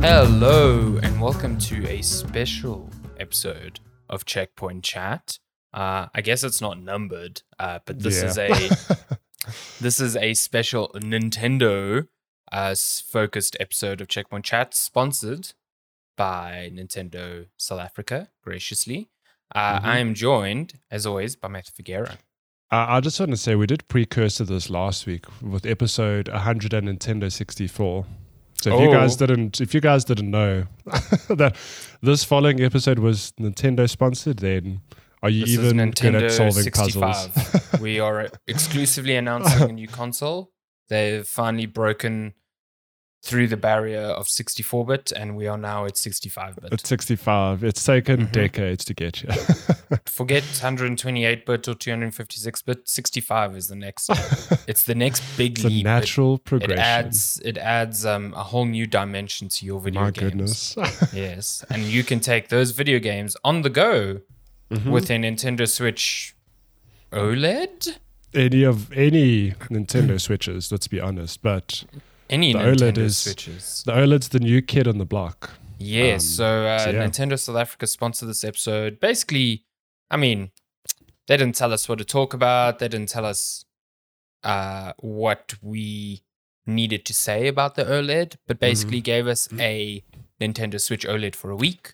Hello, and welcome to a special episode of Checkpoint Chat. Uh, I guess it's not numbered, uh, but this is a this is a special Nintendo uh, focused episode of Checkpoint Chat, sponsored by Nintendo South Africa, graciously. Uh, Mhm. I am joined, as always, by Matt Figueroa. Uh, I just want to say we did precursor this last week with episode 100 and Nintendo 64. So if you guys Oh. didn't, if you guys didn't know that this following episode was Nintendo sponsored, then are you This even good at solving 65. puzzles? we are exclusively announcing a new console. They've finally broken through the barrier of 64 bit, and we are now at 65 bit. At 65, it's taken Mhm. decades to get here. Forget 128 bit or 256 bit. 65 is the next. It's the next big it's a leap. It- natural It, progression. adds it adds um, a whole new dimension to your video My games. goodness. Yes, and you can take those video games on the go Mhm. with a Nintendo Switch OLED. any of any Nintendo Switches, let's be honest, but Any The Nintendo OLED is- Switches. the OLED's the new kid on the block. Yes. Um, so, uh, so yeah. Nintendo South Africa sponsored this episode. Basically, I mean, they didn't tell us what to talk about. They didn't tell us uh, what we needed to say about the OLED, but Mm-hmm. basically gave us a Nintendo Switch OLED for a week.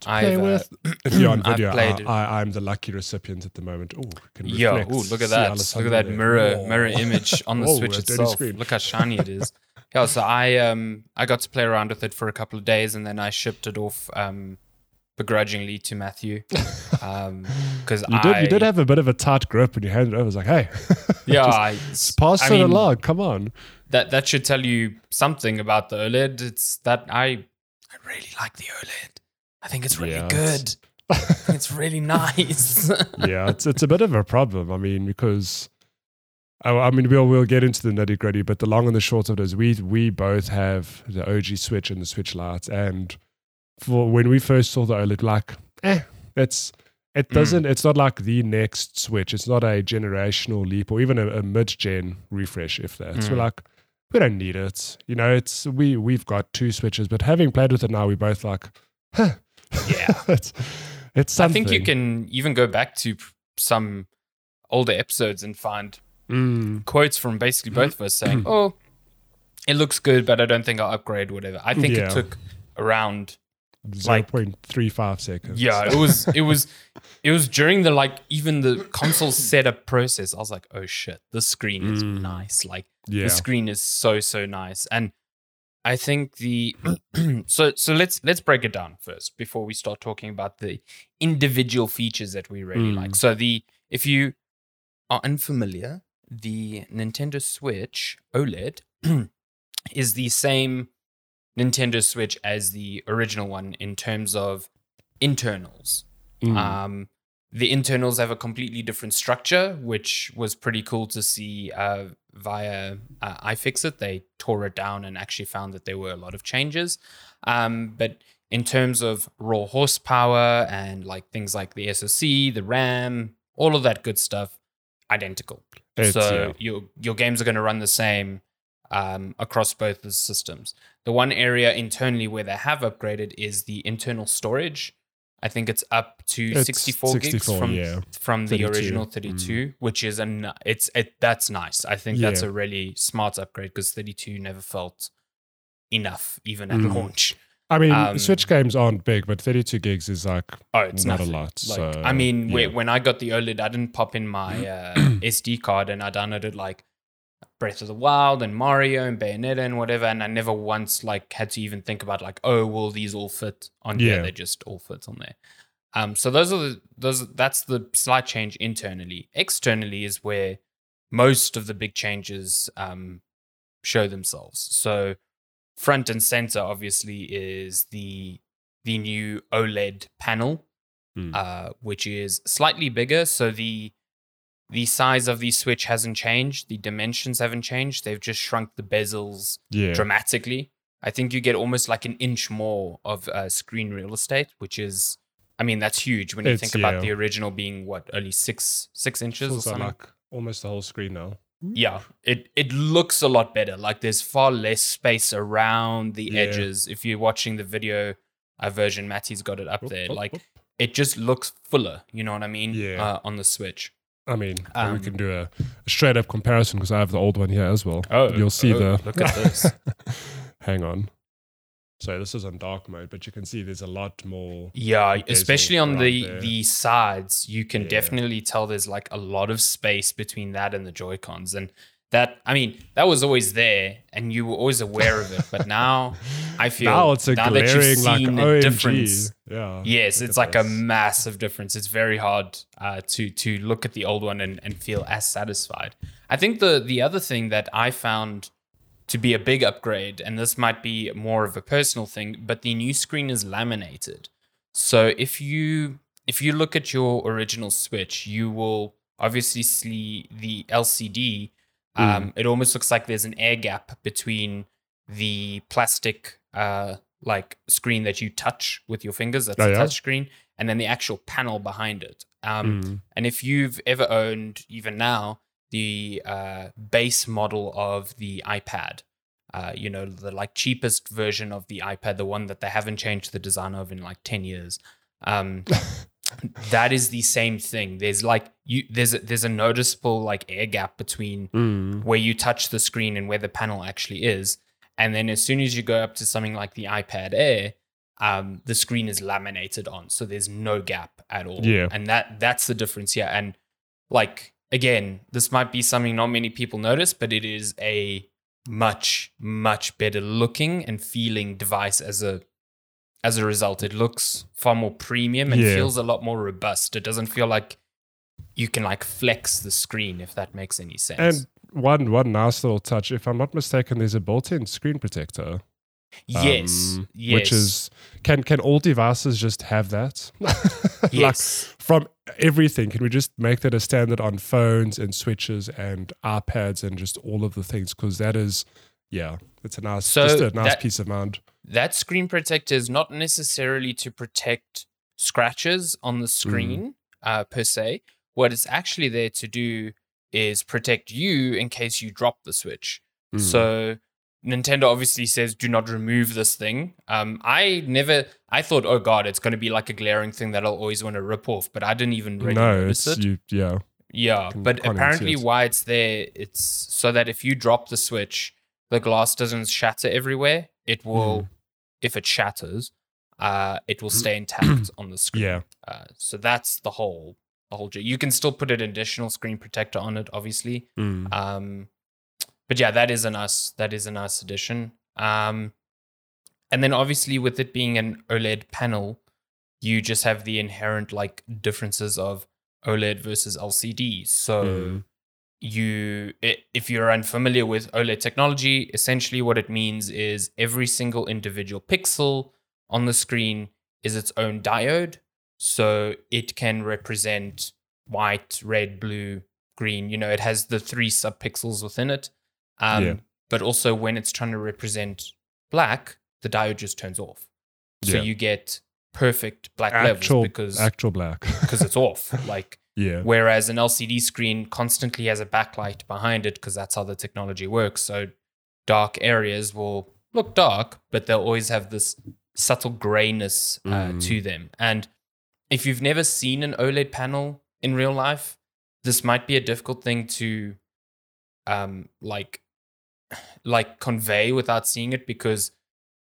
to play I've, uh, with. if you're on video. I, I'm the lucky recipient at the moment. Oh, can Yeah, ooh, look at that. Look at that mirror mirror image on the Whoa, Switch itself. Look how shiny it is. Yeah, so I um I got to play around with it for a couple of days and then I shipped it off um begrudgingly to Matthew. Um because You I did, you did have a bit of a tight grip when you handed it over. I was like, hey, Yeah, just I, pass I it mean, along. Come on. That that should tell you something about the OLED. It's that I I really like the OLED. I think it's really Yeah, good. it's- it's really nice. yeah, it's it's a bit of a problem. I mean, because I, I mean, we'll we'll get into the nitty gritty, but the long and the short of it is, we we both have the OG Switch and the Switch Lite, and for when we first saw the OLED, like, eh, it's it Mm. doesn't. It's not like the next Switch. It's not a generational leap or even a, a mid-gen refresh, if that. So Mm. we're like. We don't need it, you know. It's we we've got two switches, but having played with it now, we both like, huh. Yeah. it's it's something. I think you can even go back to some older episodes and find Mm. quotes from basically both of us saying, "Oh, it looks good, but I don't think I'll upgrade." Whatever. I think Yeah. it took around. zero Like- point three five seconds. Yeah, it was. It was. It was during the like even the console setup process. I was like, "Oh shit, the screen is Mm. nice." Like yeah. the screen is so so nice, and I think the so so let's let's break it down first before we start talking about the individual features that we really Mm. like. So the if you are unfamiliar, the Nintendo Switch OLED is the same Nintendo Switch as the original one in terms of internals. Mm. Um, the internals have a completely different structure, which was pretty cool to see uh, via uh, iFixit. They tore it down and actually found that there were a lot of changes. Um, but in terms of raw horsepower and like things like the SoC, the RAM, all of that good stuff, identical. It's- so yeah. your your games are going to run the same um, across both the systems. The one area internally where they have upgraded is the internal storage. I think it's up to It's 64, 64, gigs from yeah. from the 32, original 32, which is an it's it that's nice. I think that's Yeah. a really smart upgrade because 32 never felt enough even at Mm. launch. I mean, um, Switch games aren't big, but 32 gigs is like Oh, it's not nothing. a lot. Like, so, I mean, yeah. whe- when I got the OLED, I didn't pop in my uh, SD card and I downloaded like Breath of the Wild and Mario and Bayonetta and whatever, and I never once like had to even think about like, oh, will these all fit on here? Yeah. They just all fit on there. Um, so those are the those that's the slight change internally. Externally is where most of the big changes um, show themselves. So front and center obviously is the the new OLED panel, Hmm. uh, which is slightly bigger. So the the size of the switch hasn't changed. The dimensions haven't changed. They've just shrunk the bezels yeah. dramatically. I think you get almost like an inch more of uh, screen real estate, which is I mean, that's huge when you It's- think about yeah. the original being what only six six inches or something. like almost the whole screen now. Yeah, it it looks a lot better. Like there's far less space around the Yeah. edges. If you're watching the video uh, version, Matty's got it up Whoop, there. whoop, Like whoop. it just looks fuller. You know what I mean? Yeah. Uh, on the Switch. I mean, Um, we can do a, a straight up comparison because I have the old one here as well. Oh, you'll see oh, the. look at this. Hang on. So this is on dark mode, but you can see there's a lot more. Yeah, especially on the there. the sides, you can Yeah. definitely tell there's like a lot of space between that and the Joy Cons, and that I mean that was always there, and you were always aware of it. But now I feel now it's a now that you've glaring like seen the OMG. difference, Yeah. yes, it's like a massive difference. It's very hard uh, to to look at the old one and, and feel as satisfied. I think the the other thing that I found to be a big upgrade, and this might be more of a personal thing, but the new screen is laminated. So if you if you look at your original Switch, you will obviously see the LCD. Um, It almost looks like there's an air gap between the plastic uh, like screen that you touch with your fingers. That's Oh, the yeah? touch screen, and then the actual panel behind it. Um, Mm. and if you've ever owned, even now, the uh, base model of the iPad, uh, you know, the like cheapest version of the iPad, the one that they haven't changed the design of in like 10 years. Um, that is the same thing. There's like you there's a, there's a noticeable like air gap between Mm. where you touch the screen and where the panel actually is. And then as soon as you go up to something like the iPad Air, um, the screen is laminated on, so there's no gap at all. Yeah. and that that's the difference here. And like again, this might be something not many people notice, but it is a much much better looking and feeling device as a as a result. It looks far more premium and Yeah. feels a lot more robust. It doesn't feel like you can like flex the screen if that makes any sense. And one one nice little touch, if I'm not mistaken, there's a built-in screen protector. yes, um, yes, Which is can can all devices just have that? yes. From everything, can we just make that a standard on phones and switches and iPads and just all of the things? Because that is, yeah, it's a nice, So just a nice that- peace of mind. that screen protector is not necessarily to protect scratches on the screen uh, per se. What it's actually there to do is protect you in case you drop the switch. Mm. So Nintendo obviously says do not remove this thing. Um, I never, I thought, oh god, it's going to be like a glaring thing that I'll always want to rip off, but I didn't even really no, notice it's it. you, yeah, Yeah, can- but can't even see apparently, it. why it's there, it's so that if you drop the switch, the glass doesn't shatter everywhere. It will, Hmm. if it shatters, uh, it will stay intact on the screen. yeah, Uh, so that's the whole, the whole. You can still put an additional screen protector on it, obviously. Mm. Um, but yeah, that is a nice, that is a nice addition. Um, and then obviously with it being an OLED panel, you just have the inherent like differences of OLED versus LCD. So Mm. you, if you're unfamiliar with OLED technology, essentially what it means is every single individual pixel on the screen is its own diode. So it can represent white, red, blue, green. You know, it has the three subpixels within it. Um, Yeah. But also, when it's trying to represent black, the diode just turns off. So Yeah. you get perfect black actual levels because actual black. because it's off. Like yeah, whereas an LCD screen constantly has a backlight behind it because that's how the technology works. So dark areas will look dark, but they'll always have this subtle grayness uh, Mm. to them. And if you've never seen an OLED panel in real life, this might be a difficult thing to um like like convey without seeing it because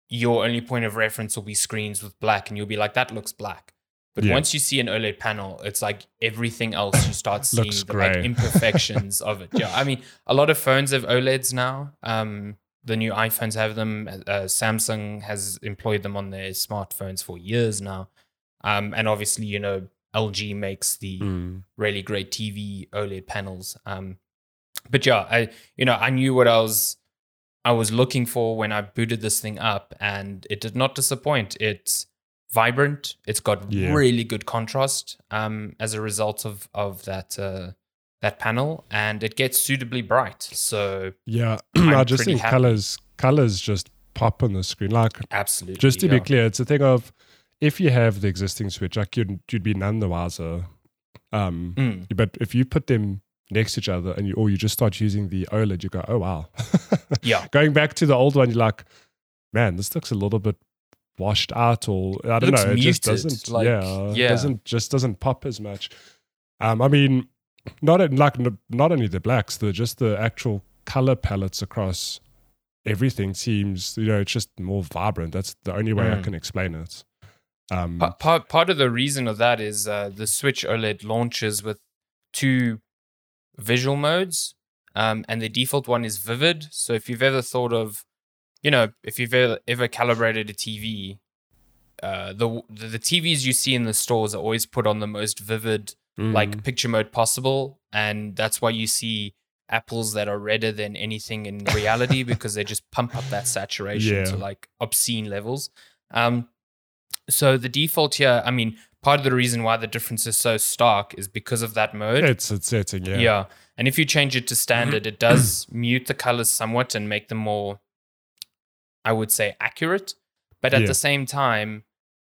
your only point of reference will be screens with black and you'll be like that looks black but Yeah. once you see an oled panel it's like everything else you start seeing the like imperfections of it yeah i mean a lot of phones have oleds now um the new iphones have them uh, samsung has employed them on their smartphones for years now um and obviously you know lg makes the Mm. really great TV OLED panels. Um, but yeah, I you know I knew what I was I was looking for when I booted this thing up, and it did not disappoint. It's vibrant. It's got Yeah. really good contrast um, as a result of of that uh, that panel, and it gets suitably bright. So yeah. I'm just think happy. colors colors just pop on the screen. Like absolutely, just to yeah. be clear, it's a thing of if you have the existing Switch, like you'd you'd be none the wiser. Um, Mm. but if you put them next to each other and you or you just start using the OLED, you go, oh wow. Yeah. Going back to the old one, you're like, man, this looks a little bit washed out, or I don't looks know, it just doesn't, like, yeah, yeah. doesn't just doesn't pop as much. Um, I mean, not in- like not only the blacks, the just the actual color palettes across everything seems, you know, it's just more vibrant. That's the only way I Mm. can explain it. Um, Pa- part part of the reason of that is uh, the Switch OLED launches with two visual modes, um, and the default one is vivid. So if you've ever thought of, you know, if you've ever, ever calibrated a TV, uh, the, the TVs you see in the stores are always put on the most vivid mm, like picture mode possible, and that's why you see apples that are redder than anything in reality because they just pump up that saturation to like obscene levels. Um, so the default here, I mean, part of the reason why the difference is so stark is because of that mode. it's it's setting, yeah. Yeah. And if you change it to standard, it does mute the colors somewhat and make them more, I would say, accurate. But at Yeah. the same time,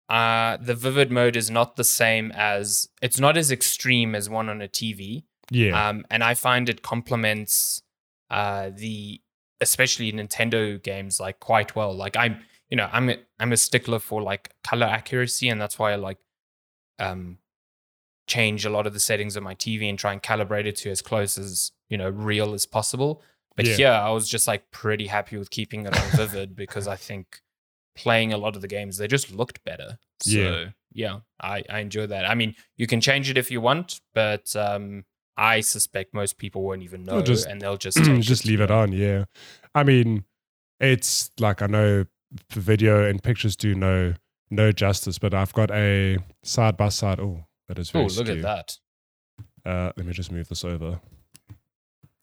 uh, the vivid mode is not the same as, it's not as extreme as one on a TV. yeah, Um, and I find it complements uh, the, especially Nintendo games, like quite well. Like I'm, you know, I'm a, I'm a stickler for like color accuracy, and that's why I like um, change a lot of the settings of my TV and try and calibrate it to as close as you know real as possible. But Yeah. here, I was just like pretty happy with keeping it on vivid because I think playing a lot of the games they just looked better. So Yeah. yeah, I I enjoy that. I mean, you can change it if you want, but um, I suspect most people won't even know, just- and they'll just just leave it on. Yeah, I mean, it's like I know the video and pictures do no no justice, but I've got a side by side. Oh, that is very. Oh, look at that Uh, let me just move this over.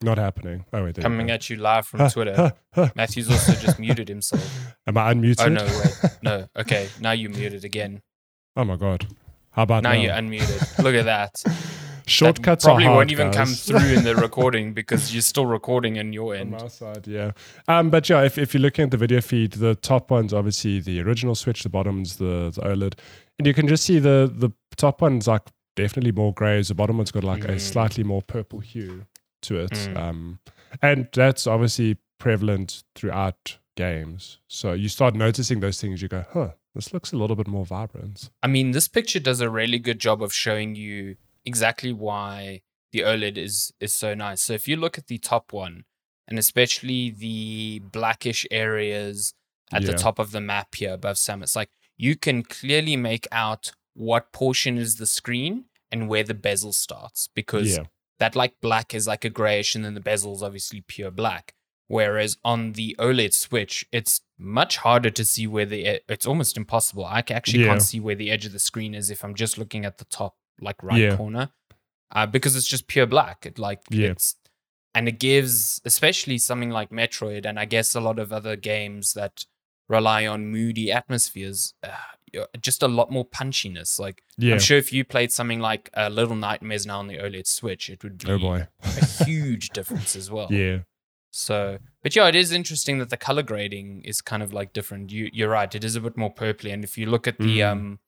Not happening. Oh wait, coming go. at you live from Twitter. Matthew's also just muted himself. Am I unmuted? Oh no, wait, no. Okay, now you muted again. Oh my god. How about Now now? you're unmuted. Look at that. Shortcuts probably won't even come through in the recording because you're still recording in your on end. my side, yeah. Um, but yeah, if, if you're looking at the video feed, the top one's obviously the original Switch, the bottom's the, the OLED, and you can just see the the top one's like definitely more grays. The bottom one's got like a Mm. slightly more purple hue to it, Mm. um, and that's obviously prevalent throughout games. So you start noticing those things. You go, huh, this looks a little bit more vibrant. I mean, this picture does a really good job of showing you exactly why the OLED is is so nice. So if you look at the top one, and especially the blackish areas at the top of the map here above Samus, like you can clearly make out what portion is the screen and where the bezel starts because Yeah, that like black is like a grayish and then the bezel is obviously pure black. Whereas on the oled switch it's much harder to see where the it's almost impossible. I actually Yeah. can't see where the edge of the screen is if i'm just looking at the top like right Yeah. corner uh, because it's just pure black it like Yeah. it's and it gives especially something like metroid and i guess a lot of other games that rely on moody atmospheres uh, just a lot more punchiness like yeah. I'm sure if you played something like uh, Little Nightmares now on the OLED Switch, it would be Oh boy. a huge difference as well. Yeah. So, but yeah, it is interesting that the color grading is kind of like different. You, you're right; it is a bit more purpley. And if you look at the Mm. um,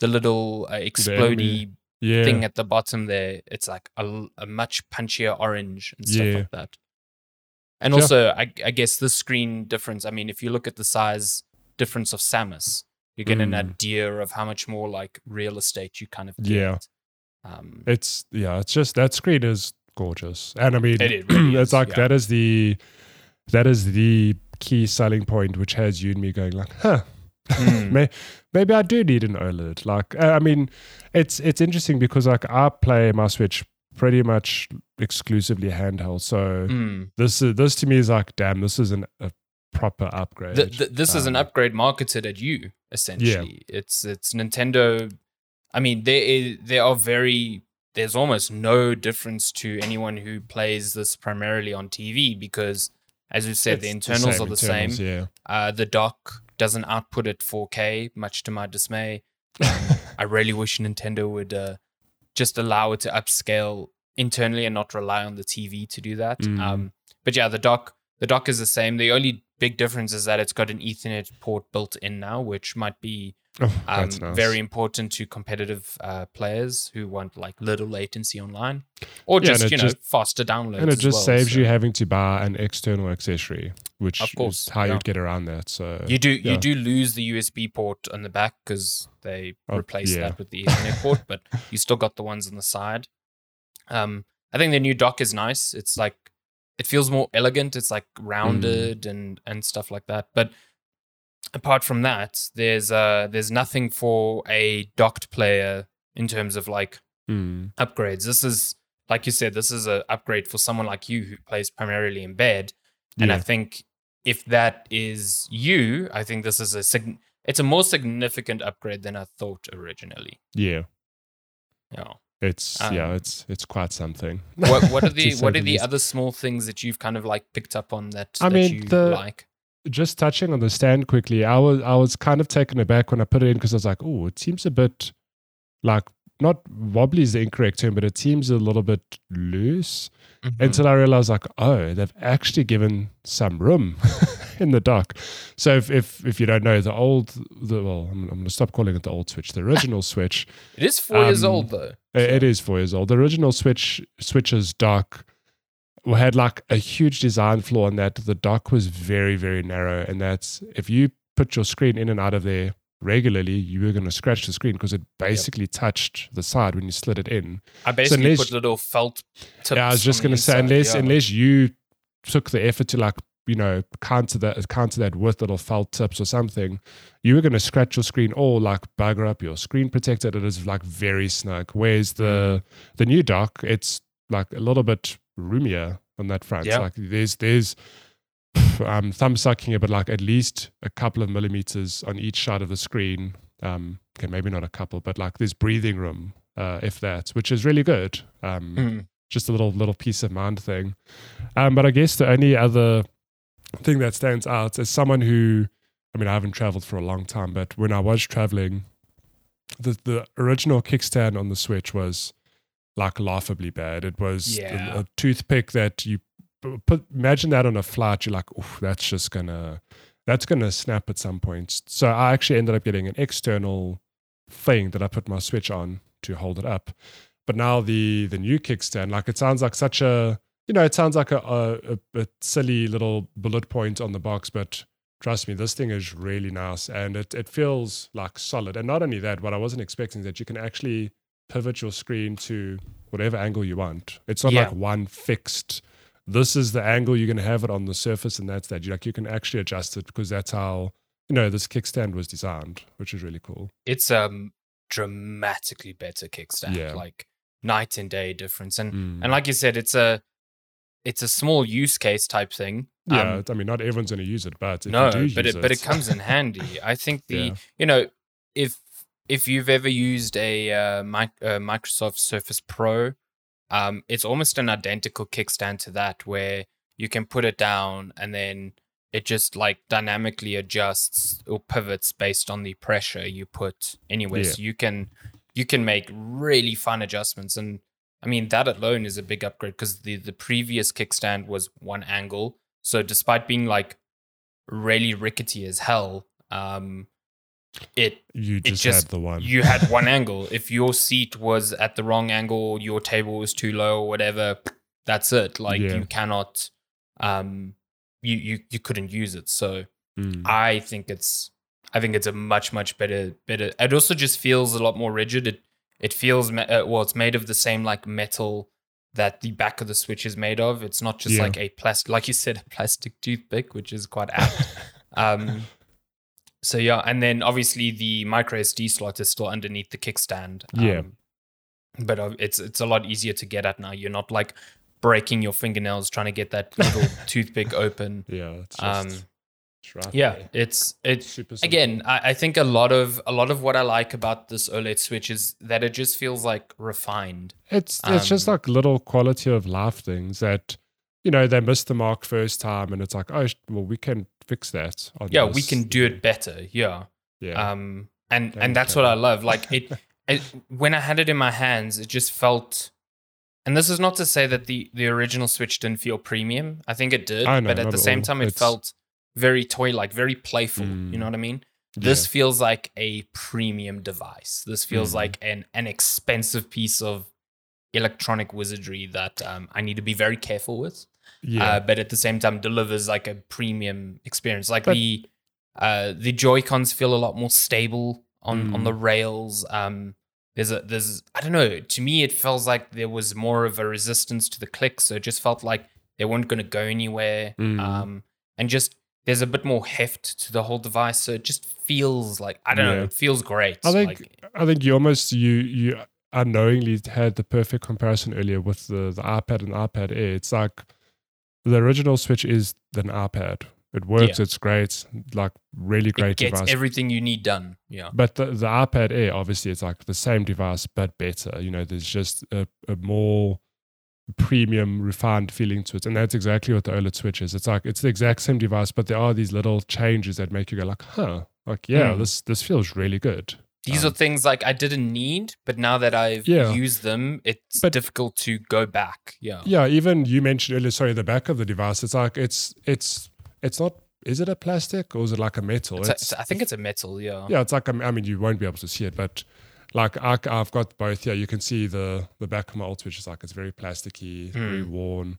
the little uh, explodey Yeah. thing at the bottom there, it's like a much punchier orange and stuff Yeah. like that. And also, I, I guess the screen difference. I mean, if you look at the size difference of Samus, you get an Mm. idea of how much more like real estate you kind of get. Yeah. Um, It's yeah, it's just that screen is gorgeous, and I mean, it really it's is, like yeah. that is the that is the key selling point, which has you and me going like, huh, mm, maybe I do need an OLED. Like, I mean, it's it's interesting because like I play my Switch pretty much exclusively handheld, so mm. this is this to me is like, damn, this is an, a proper upgrade. Th- th- this is an Um, upgrade marketed at you essentially. Yeah. It's it's Nintendo. I mean, there is there are very there's almost no difference to anyone who plays this primarily on TV because, as you said, the It's internals are the same. Yeah. Uh, the dock doesn't output at 4K, much to my dismay. Um, I really wish Nintendo would uh, just allow it to upscale internally and not rely on the TV to do that. Mm. Um, but yeah, the dock the dock is the same. The only big difference is that it's got an Ethernet port built in now, which might be Oh, Um, nice. Very important to competitive uh, players who want like little latency online, or just and you know just- faster downloads. and it just well, saves so you having to buy an external accessory, which Of course, is how yeah. you'd get around that. So You do yeah. you do lose the USB port on the back because they Oh, replaced yeah. that with the Ethernet port, but you still got the ones on the side. Um, I think the new dock is nice. It's like it feels more elegant. It's like Mm. rounded and and stuff like that. But apart from that, there's uh there's nothing for a docked player in terms of like Mm, upgrades. This is like you said, this is a upgrade for someone like you who plays primarily in bed. And I think if that is you, I think this is a sig- it's a more significant upgrade than I thought originally. yeah, Yeah. it's yeah, Um, it's it's quite something. What what are the what are the least. other small things that you've kind of like picked up on that, I that mean, you the- like? Just touching on the stand quickly, I was I was kind of taken aback when I put it in because I was like, oh, it seems a bit like not wobbly is the incorrect term, but it seems a little bit loose. Mhm. Until I realized, like, oh, they've actually given some room in the dock. So if if if you don't know the old, the well, I'm, I'm going to stop calling it the old Switch. The original Switch, it is four years um, old though. uh, It is four years old. The original Switch Switch's dock had like a huge design flaw in that the dock was very very narrow, and that's if you put your screen in and out of there regularly, you were going to scratch the screen because it basically touched the side when you slid it in. I basically unless- put little felt tips. yeah, I was just going to say unless yeah. unless you took the effort to like you know counter that counter that with little felt tips or something, you were going to scratch your screen or like bugger up your screen protector. It is like very snug. Whereas the Mm. the new dock, it's like a little bit roomier on that front. Yeah. Like there's there's um thumb sucking it, but like at least a couple of millimeters on each side of the screen. Um, okay, maybe not a couple, but like there's breathing room, uh, if that, which is really good. Um, Mhm. just a little little peace of mind thing. Um, but I guess the only other thing that stands out as someone who, I mean, I haven't traveled for a long time, but when I was traveling, the the original kickstand on the Switch was like laughably bad. It was a- Yeah. a, toothpick that you put. Imagine that on a flight. You're like, oh, that's just gonna that's gonna snap at some point. So I actually ended up getting an external thing that I put my Switch on to hold it up. But now the the new kickstand, like it sounds like such a you know, it sounds like a a, a, a silly little bullet point on the box, but trust me, this thing is really nice and it it feels like solid. And not only that, what I wasn't expecting is that you can actually pivot your screen to whatever angle you want. It's not Yeah. like one fixed. This is the angle you're going to have it on the surface, and that's that. You like you can actually adjust it because that's how you know this kickstand was designed, which is really cool. It's um dramatically better kickstand. Yeah. Like night and day difference. And Mm. and like you said, it's a it's a small use case type thing. yeah, Um, I mean, not everyone's going to use it, but no, but use it, but it comes in handy. I think the Yeah. you know if if you've ever used a uh, mic- uh, Microsoft Surface Pro, um, it's almost an identical kickstand to that, where you can put it down and then it just like dynamically adjusts or pivots based on the pressure you put anywhere. Yeah. So you can you can make really fine adjustments and. I mean that alone is a big upgrade because the the previous kickstand was one angle. So despite being like really rickety as hell, um, it you just, just- had the one. you had one angle. If your seat was at the wrong angle, your table was too low or whatever, that's it. Like Yeah. you cannot, um, you you you couldn't use it. So Mm. I think it's I think it's a much much better better. It also just feels a lot more rigid. It it feels uh, well. It's made of the same like metal that the back of the switch is made of. It's not just Yeah. like a plastic, like you said, a plastic toothpick, which is quite apt. um, so yeah, and then obviously the micro SD slot is still underneath the kickstand. Yeah. Um, but uh, it's it's a lot easier to get at now. You're not like breaking your fingernails trying to get that little toothpick open. yeah, it's just Um, it's right yeah, there. it's it's again. I, I think a lot of a lot of what I like about this OLED Switch is that it just feels like refined. It's it's just Um, like little quality of life things that you know they missed the mark first time, and it's like oh well we can fix that. Yeah, we can do it better. Yeah. Yeah, Um, and and that's what I love. Like it, it, when I had it in my hands, it just felt. And this is not to say that the the original Switch didn't feel premium. I think it did, know, but at the same all. time, it It's- felt very toy like, very playful. Mm. You know what I mean? This Yeah. feels like a premium device. This feels Mhm. like an an expensive piece of electronic wizardry that um, I need to be very careful with. Yeah. Uh, but at the same time, delivers like a premium experience. Like But- the uh, the Joy Cons feel a lot more stable on on Mm. the rails. Um, there's a there's I don't know. To me, it feels like there was more of a resistance to the click, so it just felt like they weren't going to go anywhere. Mm. Um, and just there's a bit more heft to the whole device, so it just feels like I don't know. It feels great. I think like, I think you almost you you unknowingly had the perfect comparison earlier with the, the iPad and iPad Air. It's like the original Switch is an iPad. It works. It's great. Like really great it gets device. everything you need done. Yeah. but the, the iPad Air, obviously, it's like the same device but better. You know, there's just a, a more premium, refined feeling to it, and that's exactly what the OLED Switch is. It's like it's the exact same device, but there are these little changes that make you go like, "Huh, like yeah, Mm. this this feels really good." These Um, are things like I didn't need, but now that I've Yeah. used them, it's But- difficult to go back. Yeah. Yeah, even you mentioned earlier. Sorry, the back of the device. It's like it's it's it's not. Is it a plastic or is it like a metal? It's a- it's- I think it's a metal. Yeah. yeah, it's like a, I mean, you won't be able to see it, but like I, I've got both. Yeah, you can see the the back of my old Switch is like it's very plasticky, very Hmm. worn,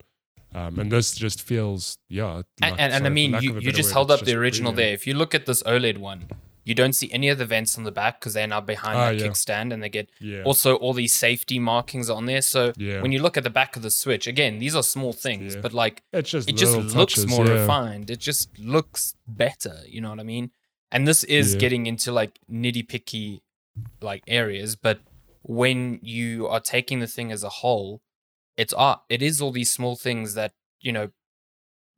um, and this just feels yeah. And, like, and, and I sorry, for mean, you, you just word, held up the original there. If you look at this OLED one, you don't see any of the vents on the back because they're now behind Ah, that yeah. kickstand, and they get Yeah, also all these safety markings on there. So yeah. when you look at the back of the Switch, again, these are small things, but like it's just it just little looks more refined. It just looks better. You know what I mean? And this is getting into like nitty picky like areas, but when you are taking the thing as a whole, it's art. It is all these small things that you know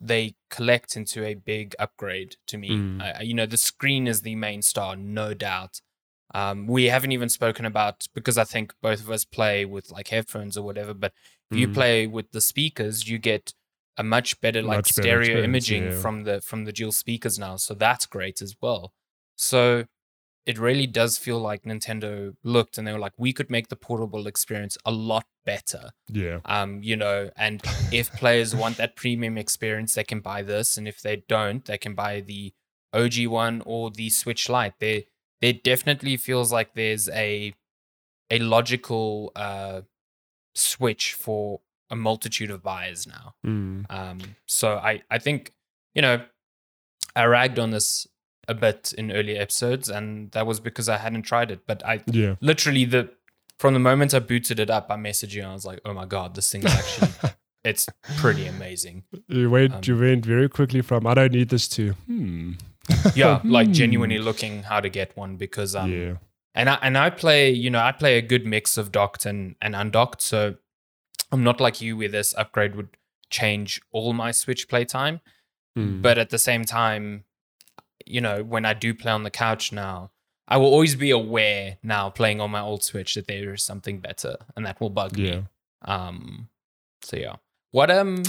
they collect into a big upgrade to me. Mm. I- I- you know, the screen is the main star, no doubt. Um, we haven't even spoken about because I think both of us play with like headphones or whatever. But if you Mm. play with the speakers, you get a much better like Much stereo experience, imaging yeah. from the from the dual speakers now. So that's great as well. So it really does feel like Nintendo looked and they were like, we could make the portable experience a lot better Yeah, um, you know, and if players want that premium experience, they can buy this, and if they don't, they can buy the OG one or the Switch Lite. There, there definitely feels like there's a a logical uh, switch for a multitude of buyers now. Mm. Um, so I, I think, you know, I ragged on this a bit in earlier episodes, and that was because I hadn't tried it. But I yeah. literally the from the moment I booted it up, I messaged you and I was like, "Oh my god, this thing is actually it's pretty amazing." You went, Um, you went very quickly from I don't need this to hmm. Yeah, like Hmm. genuinely looking how to get one because um yeah, and I and I play, you know, I play a good mix of docked and and undocked, so I'm not like you where this upgrade would change all my Switch playtime, Hmm. but at the same time, you know, when I do play on the couch now, I will always be aware now playing on my old Switch that there is something better, and that will bug me. yeah. Um, so yeah, what um,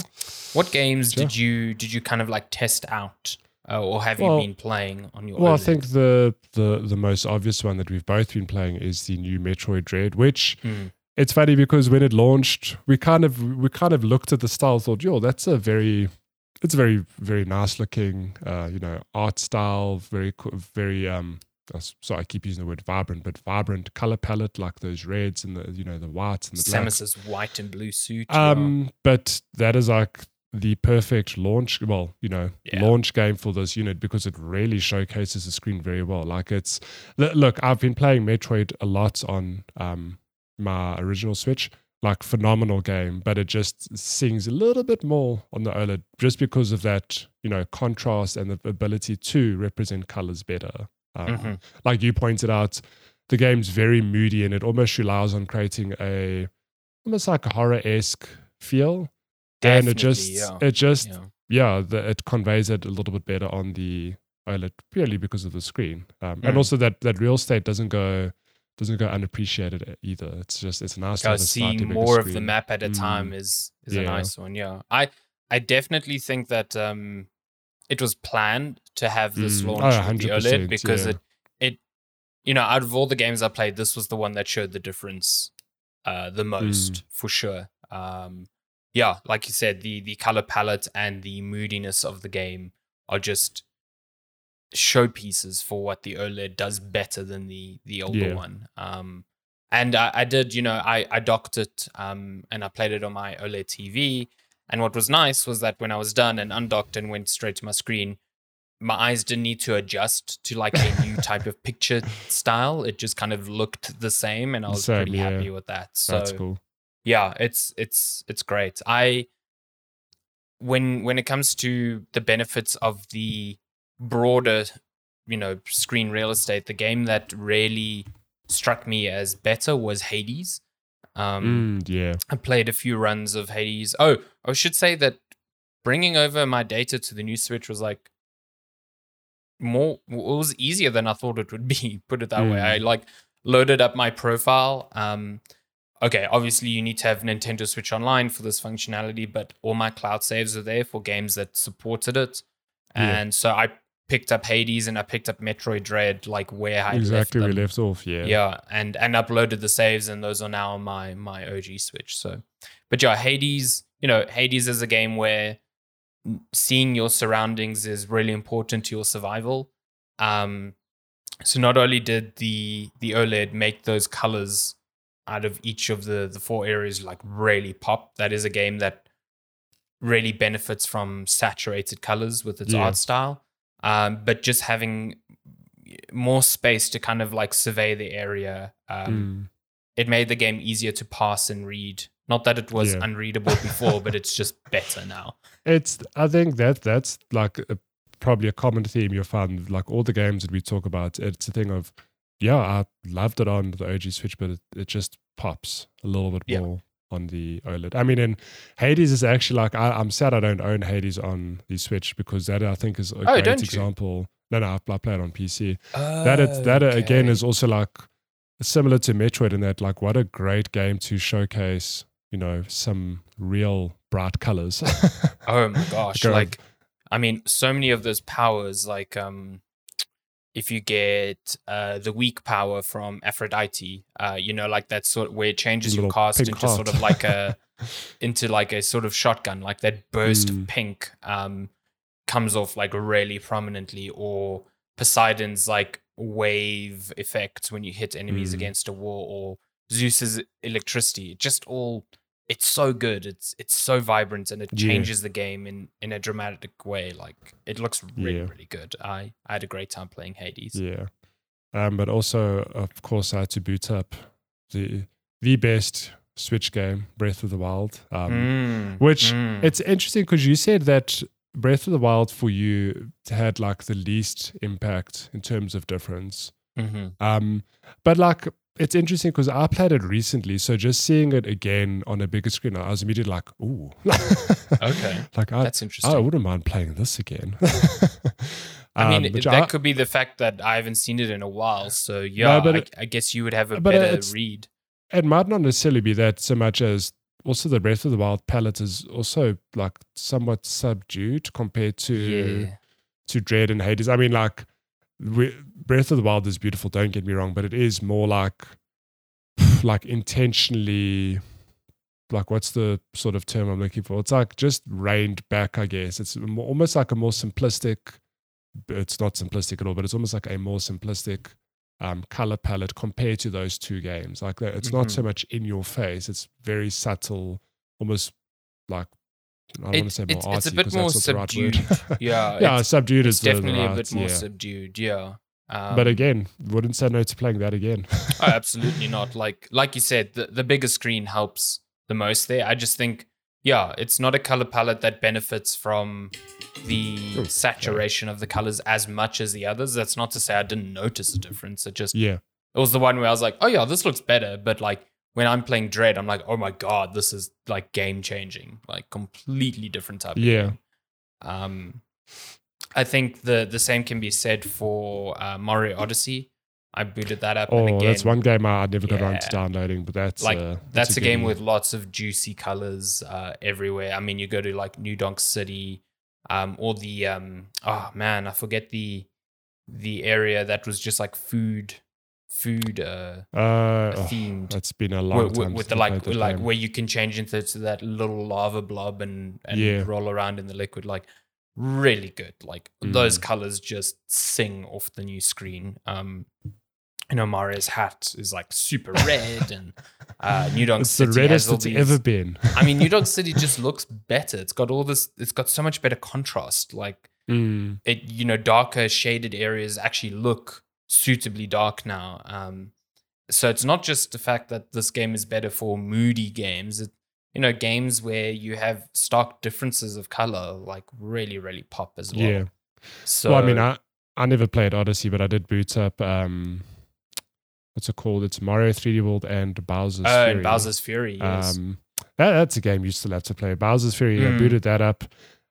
what games Sure. did you did you kind of like test out, uh, or have Well- you been playing on your? Well, I think the, the the most obvious one that we've both been playing is the new Metroid Dread, which Hmm. it's funny because when it launched, we kind of we kind of looked at the style, thought, yo, that's a very it's very very nice looking, uh, you know, art style, very very um. uh, s- So I keep using the word vibrant, but vibrant color palette like those reds and the you know the whites and the blacks. Samus's white and blue suit. Um, but that is like the perfect launch. Well, you know, Yeah. launch game for this unit because it really showcases the screen very well. Like it's look, I've been playing Metroid a lot on um my original Switch. Like phenomenal game, but it just sings a little bit more on the OLED just because of that, you know, contrast and the ability to represent colors better. Um, Mhm. Like you pointed out, the game's very moody and it almost relies on creating a almost like a horror esque feel. and it just yeah. it just yeah. yeah, the, it conveys it a little bit better on the OLED purely because of the screen, um, and Mm. also that that real estate doesn't go doesn't go unappreciated either. It's just it's nice to have Guys, a slightly seeing more of the map at a Mm. time is is a nice one. Yeah, I I definitely think that um it was planned to have this Mm. launch Oh, the OLED because yeah. it it you know out of all the games I played, this was the one that showed the difference uh the most Mm. for sure. Um, yeah, like you said, the the color palette and the moodiness of the game are just showpieces for what the OLED does better than the the older Yeah. one. Um, and I, I did, you know, I I docked it um, and I played it on my OLED TV. And what was nice was that when I was done and undocked and went straight to my screen, my eyes didn't need to adjust to like a new type of picture style. It just kind of looked the same, and I was Same, pretty yeah. happy with that. So That's cool. yeah it's it's it's great i when when it comes to the benefits of the broader you know screen real estate the game that really struck me as better was hades um Mm, yeah. i played a few runs of hades oh i should say that bringing over my data to the new switch was like more it was easier than i thought it would be put it that way Mm. i like loaded up my profile um okay obviously you need to have nintendo switch online for this functionality but all my cloud saves are there for games that supported it Yeah. and so i picked up hades and i picked up metroid dread like where i exactly left we left off. Yeah. yeah and and uploaded the saves and those are now on my my og switch so but yeah hades you know hades is a game where seeing your surroundings is really important to your survival um so not only did the the oled make those colors out of each of the the four areas like really pop that is a game that really benefits from saturated colors with its Yeah. art style um but just having more space to kind of like survey the area um Mm, it made the game easier to pass and read not that it was Yeah. unreadable before but it's just better now It's. I think that that's like a, probably a common theme you'll find. Like all the games that we talk about, it's a thing of, yeah, I loved it on the OG Switch, but it, it just pops a little bit Yeah. more on the OLED. I mean, and Hades is actually like I, I'm sad I don't own Hades on the Switch because that I think is a Oh, great example. No, no, I, play it on PC. that it, that uh, again is also like similar to Metroid in that like what a great game to showcase you know some real bright colors. Oh my gosh! Like, I mean, so many of those powers, like, um, if you get uh the weak power from Aphrodite, uh, you know, like that sort where it changes your cast into sort of like a into like a sort of shotgun, like that burst Mm. of pink, um, comes off like really prominently, or Poseidon's like wave effects when you hit enemies Mm. against a wall, or Zeus's electricity. It Just all it's so good. It's it's so vibrant and it Yeah. changes the game in in a dramatic way. Like it looks really Yeah. really good. I I had a great time playing Hades. yeah, um, but also of course I had to boot up the the best Switch game, Breath of the Wild. Um, Mm, which mm. It's interesting because you said that Breath of the Wild for you had like the least impact in terms of difference. Mhm. Um, but like it's interesting because I played it recently, so just seeing it again on a bigger screen, I was immediately like, "Ooh, Okay. like I, That's interesting. I wouldn't mind playing this again." I mean, Um, that I- could be the fact that I haven't seen it in a while. So yeah, but I, it- I guess you would have a but better read. it might not necessarily be that so much as also the Breath of the Wild palette is also like somewhat subdued compared to Yeah. to Dread and Hades. I mean, like we, Breath of the Wild is beautiful. Don't get me wrong, but it is more like like intentionally like what's the sort of term I'm looking for? It's like just reined back, I guess. It's almost like a more simplistic. It's not simplistic at all, but it's almost like a more simplistic um, color palette compared to those two games. Like it's not so much in your face. It's very subtle, almost like I don't want to say more it's, artsy it's a bit more the subdued. right yeah, yeah, it's, subdued it's is the- the definitely a bit more yeah. subdued. Yeah. Um, but again, wouldn't say no to playing that again. oh, absolutely not. Like like you said, the, the bigger screen helps the most there. I just think, yeah, it's not a color palette that benefits from the Oh, saturation of the colors as much as the others. That's not to say I didn't notice a difference. It just yeah, it was the one where I was like, oh yeah, this looks better. But like when I'm playing Dread, I'm like, oh my god, this is like game changing, like completely different type. Of Yeah. game. Um, I think the the same can be said for uh, Mario Odyssey. I booted that up. Oh, and again, that's one game I never got around to downloading, but that's like uh, that's, a, good game one. with lots of juicy colors uh, everywhere. I mean, you go to like New Donk City, um, or the um, oh man, I forget the the area that was just like food, food uh, uh, oh, themed. it's been a long With, time with, the like, like where you can change into to that little lava blob and and Yeah. roll around in the liquid. Like really good. Like those Mm. colors just sing off the new screen. Um, you know, Mario's hat is like super red, and uh, New Donk It's the reddest has all it's these. ever been. I mean, New Donk City just looks better. It's got all this. It's got so much better contrast. Like Mm. it, you know, darker shaded areas actually look suitably dark now. Um, so it's not just the fact that this game is better for moody games. It, you know, games where you have stark differences of color, like really, really pop as well. Yeah. So well, I mean, I, I never played Odyssey, but I did boot up. Um, what's it called? It's Mario 3D World and Bowser's oh, Fury. and Bowser's Fury. Yes. Um, that, that's a game you still have to play. Bowser's Fury. I Mm. booted that up.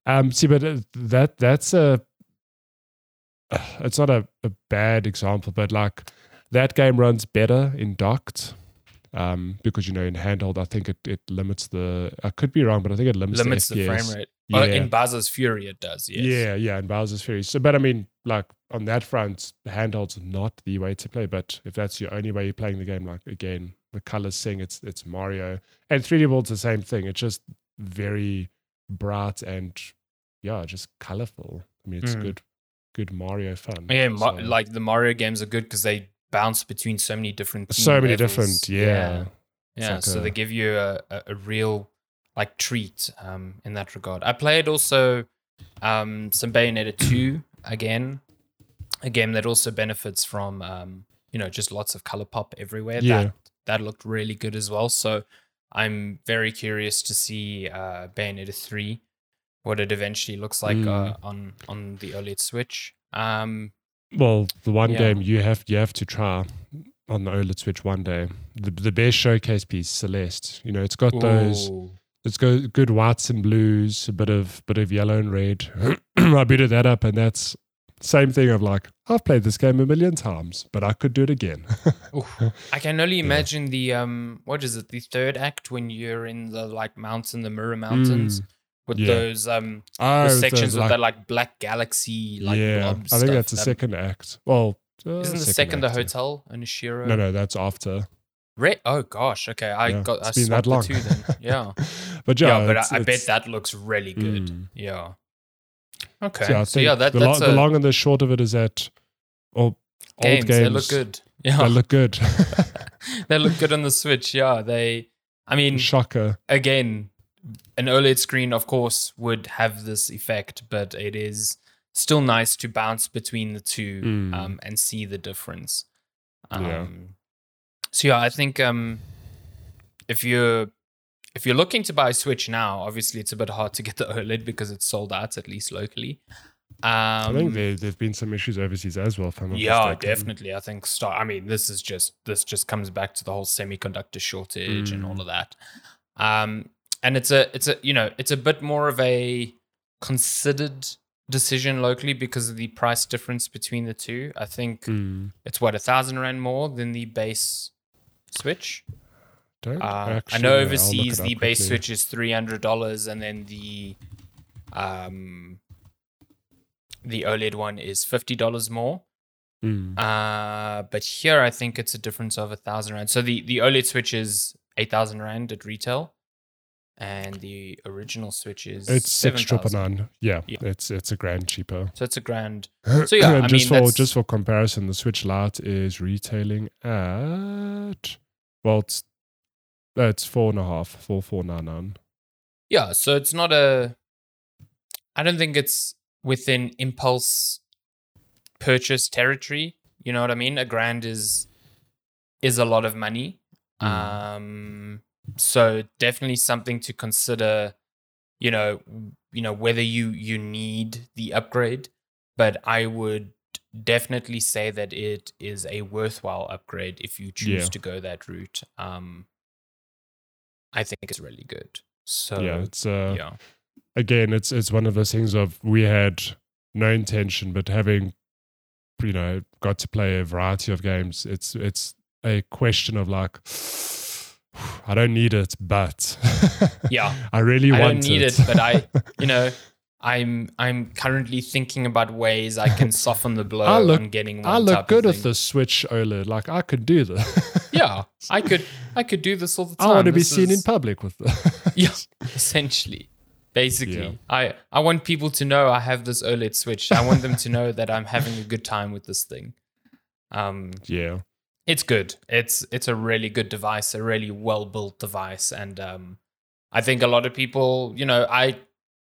Um, see, but uh, that that's a. It's not a, a bad example, but like that game runs better in docked. Um, because you know in handheld, I think it, it limits the. I could be wrong, but I think it limits, limits the, the frame rate. Yeah. Oh, in Bowser's Fury, it does. Yes. Yeah, yeah, in Bowser's Fury. So, but I mean, like on that front, handheld's not the way to play. But if that's your only way you're playing the game, like again, the colors sing. It's it's Mario, and 3D World's the same thing. It's just very bright and yeah, just colorful. I mean, it's Mm. good, good Mario fan. Yeah, So- like the Mario games are good because they bounce between so many different. so many levels. different. Yeah, It's yeah. like so a- they give you a, a, a real like treat um, in that regard. I played also um, some Bayonetta two again, a game that also benefits from um, you know just lots of color pop everywhere. Yeah. That that looked really good as well. So I'm very curious to see uh, Bayonetta three, what it eventually looks like uh, Mm. on on the OLED Switch. Um, Well, the one Yeah. game you have you have to try on the OLED Switch one day. The the best showcase piece, Celeste. You know, it's got those. It's got good whites and blues, a bit of bit of yellow and red. I booted that up, and that's same thing of like I've played this game a million times, but I could do it again. I can only imagine the um what is it the third act when you're in the like mountain the mirror mountains with yeah. those um oh, those the, sections with like- that like black galaxy like yeah, I think stuff. that's the second act. Well, uh, Isn't the second the act, yeah. hotel in Ishiro? No, no, that's after. Re- oh gosh, okay. I Yeah, got I been that swapped the long. two then. Yeah. but yeah, yeah, but I, I bet that looks really good. Mm. Yeah. Okay. So yeah, So, yeah, that, the, that's lo- the long and the short of it is that all games, old games They look good. Yeah. They look good. they look good on the Switch. Yeah. They I mean Shocker. again, an OLED screen, of course, would have this effect, but it is still nice to bounce between the two Mm. um, and see the difference. Um, Yeah. So yeah, I think um, if you're if you're looking to buy a Switch now, obviously it's a bit hard to get the OLED because it's sold out at least locally. Um, I think there there've been some issues overseas as well. If I'm not yeah, mistaken. definitely. I think star. I mean, this is just this just comes back to the whole semiconductor shortage and all Mm. of that. Um, and it's a it's a you know it's a bit more of a considered decision locally because of the price difference between the two. I think Mm. it's what a thousand rand more than the base Switch. Don't Uh, I actually know I'll look overseas the base quickly. Switch is three hundred dollars, and then the um the OLED one is fifty dollars more. Mm. Uh, but here I think it's a difference of a thousand rand. So the the OLED Switch is eight thousand rand at retail, and the original Switch is It's six triple 7,000. nine. Yeah, Yeah. it's it's a grand cheaper. So it's a grand. So yeah, I just mean, for that's- just for comparison, the Switch Lite is retailing at well, it's it's four and a half, four four nine nine. Yeah, so it's not a. I don't think it's within impulse purchase territory. You know what I mean? A grand is is a lot of money. Mm. Um, so definitely something to consider. You know, you know whether you you need the upgrade, but I would definitely say that it is a worthwhile upgrade if you choose Yeah. to go that route. Um, I think it's really good. So yeah, it's uh, yeah. again, it's it's one of those things of we had no intention, but having you know got to play a variety of games, it's it's a question of like. I don't need it, but Yeah. I really want it. I want don't need it, but I, you know, I'm I'm currently thinking about ways I can soften the blow I look- on getting one I look good with the Switch OLED. Like I could do this. Yeah, I could I could do this all the time. I want to be This seen in public with this. Yeah, essentially. Basically, Yeah. I I want people to know I have this OLED Switch. I want them to know that I'm having a good time with this thing. Um, Yeah. It's good. It's it's a really good device, a really well built device, and um, I think a lot of people, you know, I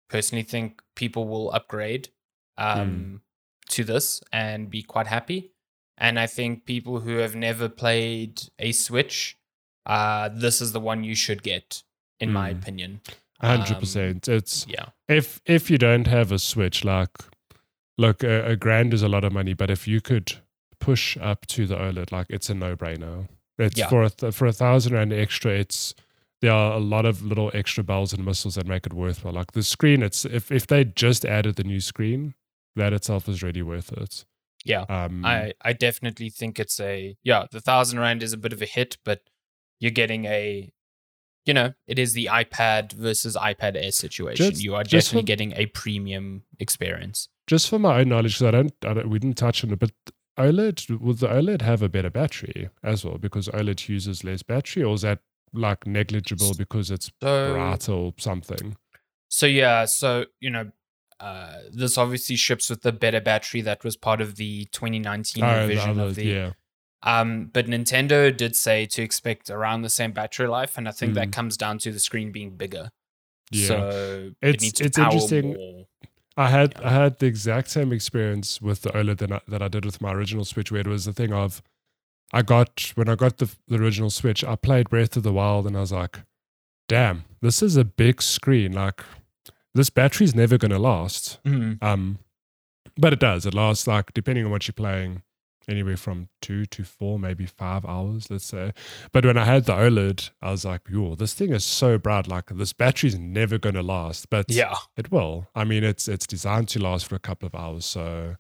personally think people will upgrade um, to this and be quite happy. And I think people who have never played a Switch, uh, this is the one you should get, in my Mm. opinion. hundred Um, percent. It's Yeah, if if you don't have a switch, like look, a, a grand is a lot of money, but if you could push up to the OLED, like it's a no brainer. It's Yeah. for a th- for a thousand rand extra. It's there are a lot of little extra bells and whistles that make it worthwhile. Like the screen, it's if if they just added the new screen, that itself is really worth it. yeah. Um, I I definitely think it's a yeah. The thousand rand is a bit of a hit, but you're getting a, you know, it is the iPad versus iPad Air situation. Just- you are definitely for- getting a premium experience. just for my own knowledge, because I don't, I don't, we didn't touch on it, but OLED will the OLED have a better battery as well because OLED uses less battery, or is that like negligible because it's So bright or something? So yeah, so you know, uh, this obviously ships with the better battery that was part of the 2019 Oh, the revision other- of the. yeah, Um, but Nintendo did say to expect around the same battery life, and I think that Mm. comes down to the screen being bigger. yeah. So it It's- to it's interesting. more. I had Yeah. I had the exact same experience with the OLED that I, that I did with my original Switch, where it was the thing of I got when I got the the original Switch, I played Breath of the Wild, and I was like, "Damn, this is a big screen. Like, this battery's never gonna last." Mhm. Um, but it does. It lasts like depending on what you're playing, anywhere from two to four, maybe five hours, let's say. But when I had the OLED, I was like, "Yo, this thing is so bright. Like this battery's never going to last." But Yeah, it will. I mean, it's it's designed to last for a couple of hours. So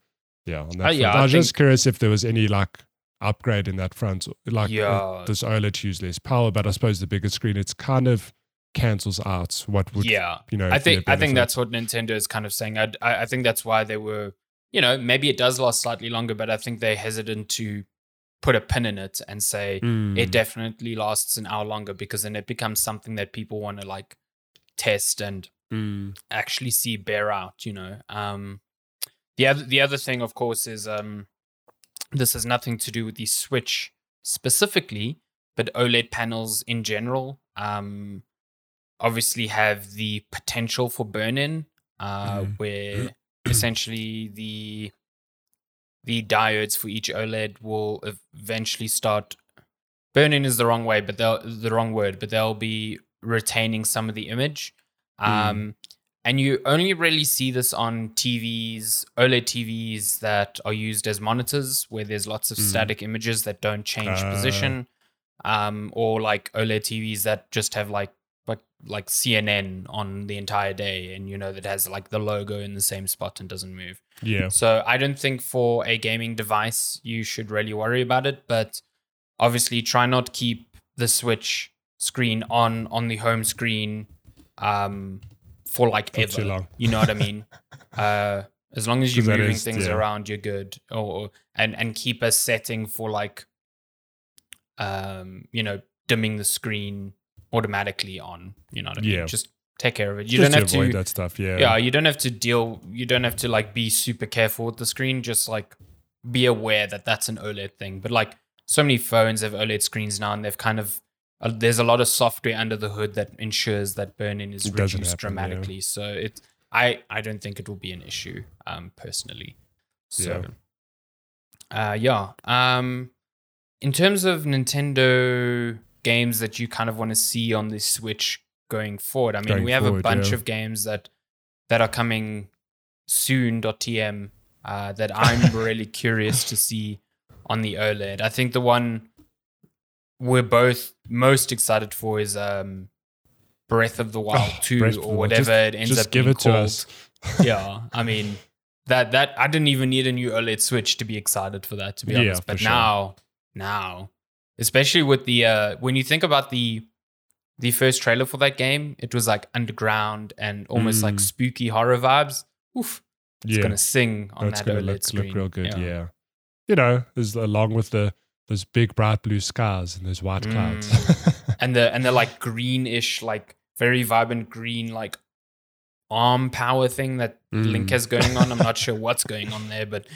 yeah, on that Uh, yeah, front. I I was just think- curious if there was any like upgrade in that front, like uh, Yeah. does OLED use less power? But I suppose the bigger screen, it's kind of cancels out what would yeah. you know. I think I think that's what Nintendo is kind of saying. I, I I think that's why they were, you know, maybe it does last slightly longer, but I think they're hesitant to put a pin in it and say Mm. it definitely lasts an hour longer because then it becomes something that people want to like test and Mm. actually see bear out. You know, um, the other the other thing, of course, is um, this has nothing to do with the Switch specifically, but OLED panels in general. Um, obviously have the potential for burn-in, uh, Mm. where essentially the the diodes for each OLED will eventually start burn-in is the wrong way, but they'll the wrong word, but they'll be retaining some of the image. Um, and you only really see this on TVs, OLED TVs that are used as monitors, where there's lots of Mm. static images that don't change Ah. position, um, or like OLED TVs that just have like like like CNN on the entire day, and you know that has like the logo in the same spot and doesn't move. Yeah. So I don't think for a gaming device you should really worry about it, but obviously try not keep the Switch screen on on the home screen um for like For ever. too long. You know what I mean? uh as long as you're moving is- things yeah. around, you're good. Or, or and and keep a setting for like um, you know, dimming the screen automatically on. You know what I mean? Yeah. Just take care of it. You Just don't to have avoid to that stuff. Yeah. yeah you don't have to deal you don't have to like be super careful with the screen just like be aware that that's an oled thing but like so many phones have oled screens now and they've kind of uh, there's a lot of software under the hood that ensures that burn-in is It reduced happen, yeah. dramatically so it i i don't think it will be an issue um personally so uh yeah um in terms of nintendo games that you kind of want to see on the switch going forward i mean Going we have a bunch yeah. of games that that are coming soon soon.tm uh, that I'm really curious to see on the OLED. I think the one we're both most excited for is um, Breath of the Wild Oh, 2 Breath or whatever Just- it ends Just up give being it to called. us. yeah, I mean that that I didn't even need a new OLED Switch to be excited for that to be Yeah, honest. But sure. now, now, especially with the uh, when you think about the the first trailer for that game, it was like underground and almost like Mm. spooky horror vibes. Oof, it's yeah. gonna sing on That's that gonna OLED look, screen. look real good. Yeah. You know, is along with the those big bright blue skies and those white clouds. and the and the like greenish, like very vibrant green, like arm power thing that Link Mm. has going on. I'm not sure what's going on there, but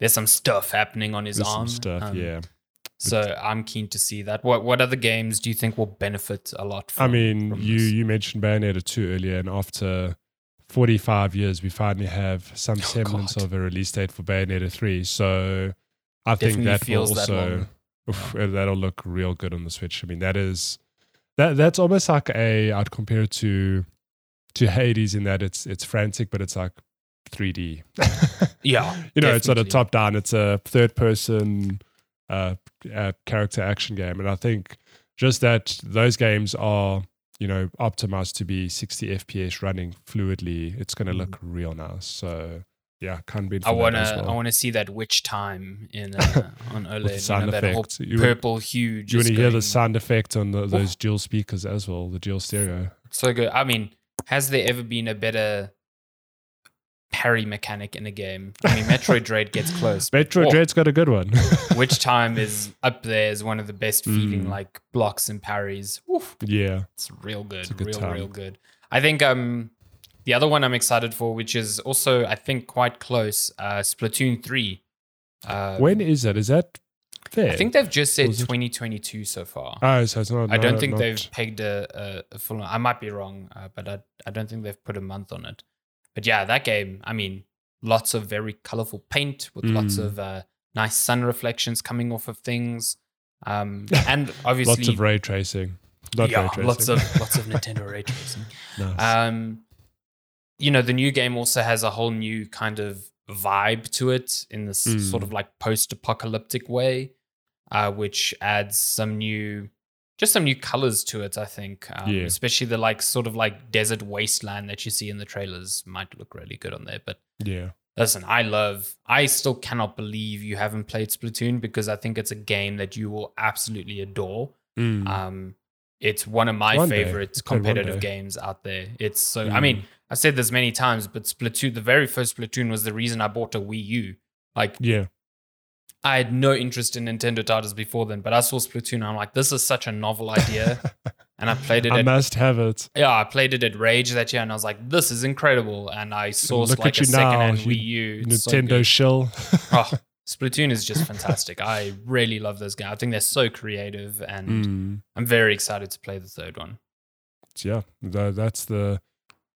there's some stuff happening on his There's some arm. stuff, Um, yeah. So I'm keen to see that. What what other games do you think will benefit a lot? From, I mean, you this? you mentioned Bayonetta 2 earlier, and after 45 years, we finally have some semblance Oh, God. of a release date for Bayonetta 3. So I think that will feels that also oof, uh, that'll look real good on the Switch. I mean, that is that that's almost like a I'd compare it to to Hades in that it's it's frantic, but it's like 3D. yeah, you know, it's not a top down, it's a third person uh, uh, character action game. And I think just that those games are, you know, optimized to be 60 FPS running fluidly. It's going to look real nice. So, yeah, can't be. I wanna I wanna see that witch time in uh, on OLED. the you sound know, that whole purple hue. you want to hear the sound effect on the, those dual speakers as well, the dual stereo. So good. I mean, has there ever been a better parry mechanic in a game? I mean, Metroid Dread gets close. Metroid Dread's got a good one. witch time is up there as one of the best feeling Mm. like blocks and parries. Oof, yeah. it's real good, It's a good real, time. real good. I think um the other one I'm excited for, which is also I think quite close, uh, Splatoon three. Uh, when is that? Is that fair? I think they've just said 2022 so far. Oh, so it's not. I don't no, think not- they've pegged a, a, a full. I might be wrong, uh, but I I don't think they've put a month on it. But yeah, that game. I mean, lots of very colorful paint with lots Mm. of uh, nice sun reflections coming off of things, um, and obviously Lots of ray tracing. Not yeah, ray tracing. lots of lots of Nintendo ray tracing. Nice. Um, you know, the new game also has a whole new kind of vibe to it in this Mm. sort of like post-apocalyptic way, uh, which adds some new, just some new colors to it. I think, um, Yeah. especially the like sort of like desert wasteland that you see in the trailers might look really good on there. But yeah. listen, I love. I still cannot believe you haven't played Splatoon because I think it's a game that you will absolutely adore. Mm. Um, it's one of my One favorite one competitive day. games out there. It's so. I Mm. mean, I said this many times, but Splatoon, the very first Splatoon, was the reason I bought a Wii U. Like, yeah. I had no interest in Nintendo titles before then, but I saw Splatoon. And I'm like, this is such a novel idea, and I played it. I At, must have it. yeah, I played it at Rage that year, and I was like, this is incredible. And I sourced Look like at a you secondhand you Wii U. It's so Nintendo good. shill. Oh, Splatoon is just fantastic. I really love those games. I think they're so creative, and Mm. I'm very excited to play the third one. Yeah, that's the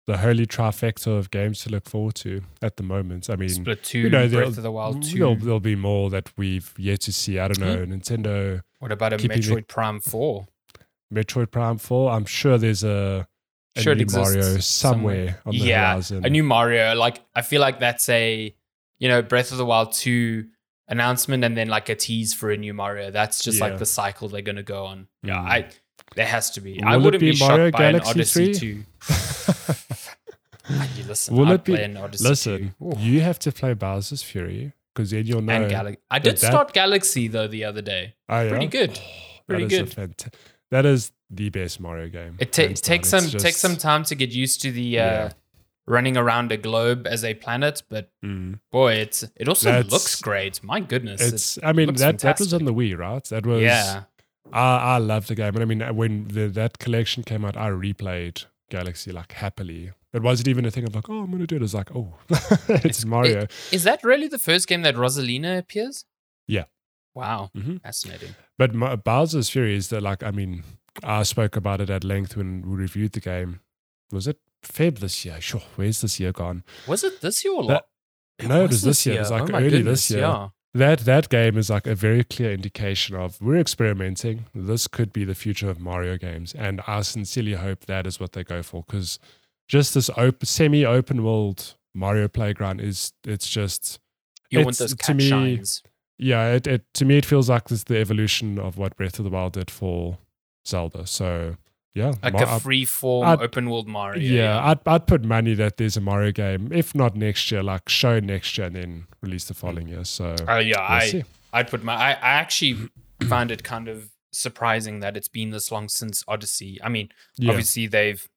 the holy trifecta of games to look forward to at the moment. I mean, Splatoon, you know, Breath of the Wild 2. there'll, there'll be more that we've yet to see. I don't know. Nintendo, what about a Metroid it- Prime 4? Metroid Prime 4. I'm sure there's a, a Sure new Mario somewhere. somewhere, on the yeah, horizon. a new Mario. Like, I feel like that's a, you know, Breath of the Wild 2 announcement and then like a tease for a new Mario. That's just Yeah. like the cycle they're going to go on. Yeah, Mm. I there has to be. Will I wouldn't be be, Mario shocked by Galaxy an Odyssey 3? 2. You listen, Will I'd it be- play an Odyssey Listen, you have to play Bowser's Fury because then you'll know. and Galaxy. I did that- start Galaxy though the other day. Oh, yeah? Pretty good. Pretty that is a good. fanta- that is the best Mario game. It ta- takes some It's takes some time to get used to the uh, Yeah. running around a globe as a planet, but Mm. boy, it's it also That's- looks great. My goodness, It's. I mean, that that was on the Wii, right? That was. yeah, I I love the game, and I mean, when the, that collection came out, I replayed Galaxy like happily. It wasn't even a thing of like, oh, I'm gonna do it. It's like, oh, it's Mario. is that really the first game that Rosalina appears? Yeah. Wow, Mhm. fascinating. But Ma- Bowser's Fury is that like, I mean, I spoke about it at length when we reviewed the game. Was it Feb this year? Sure. Where's this year gone? Was it this year or That- no, it was this year. It was like Oh my early goodness, this year. Yeah. That that game is like a very clear indication of we're experimenting. This could be the future of Mario games, and I sincerely hope that is what they go for. Because just this open, semi-open world Mario playground is it's just You want It's- those to me- shines. yeah. It, it to me it feels like this the evolution of what Breath of the Wild did for Zelda. So yeah, Like a free form I'd- open world Mario. yeah, I'd I'd put money that there's a Mario game, if not next year, like show next year and then release the following year. So Uh, yeah, we'll I see. I'd put my. I, I actually find it kind of surprising that it's been this long since Odyssey. I mean, yeah. obviously they've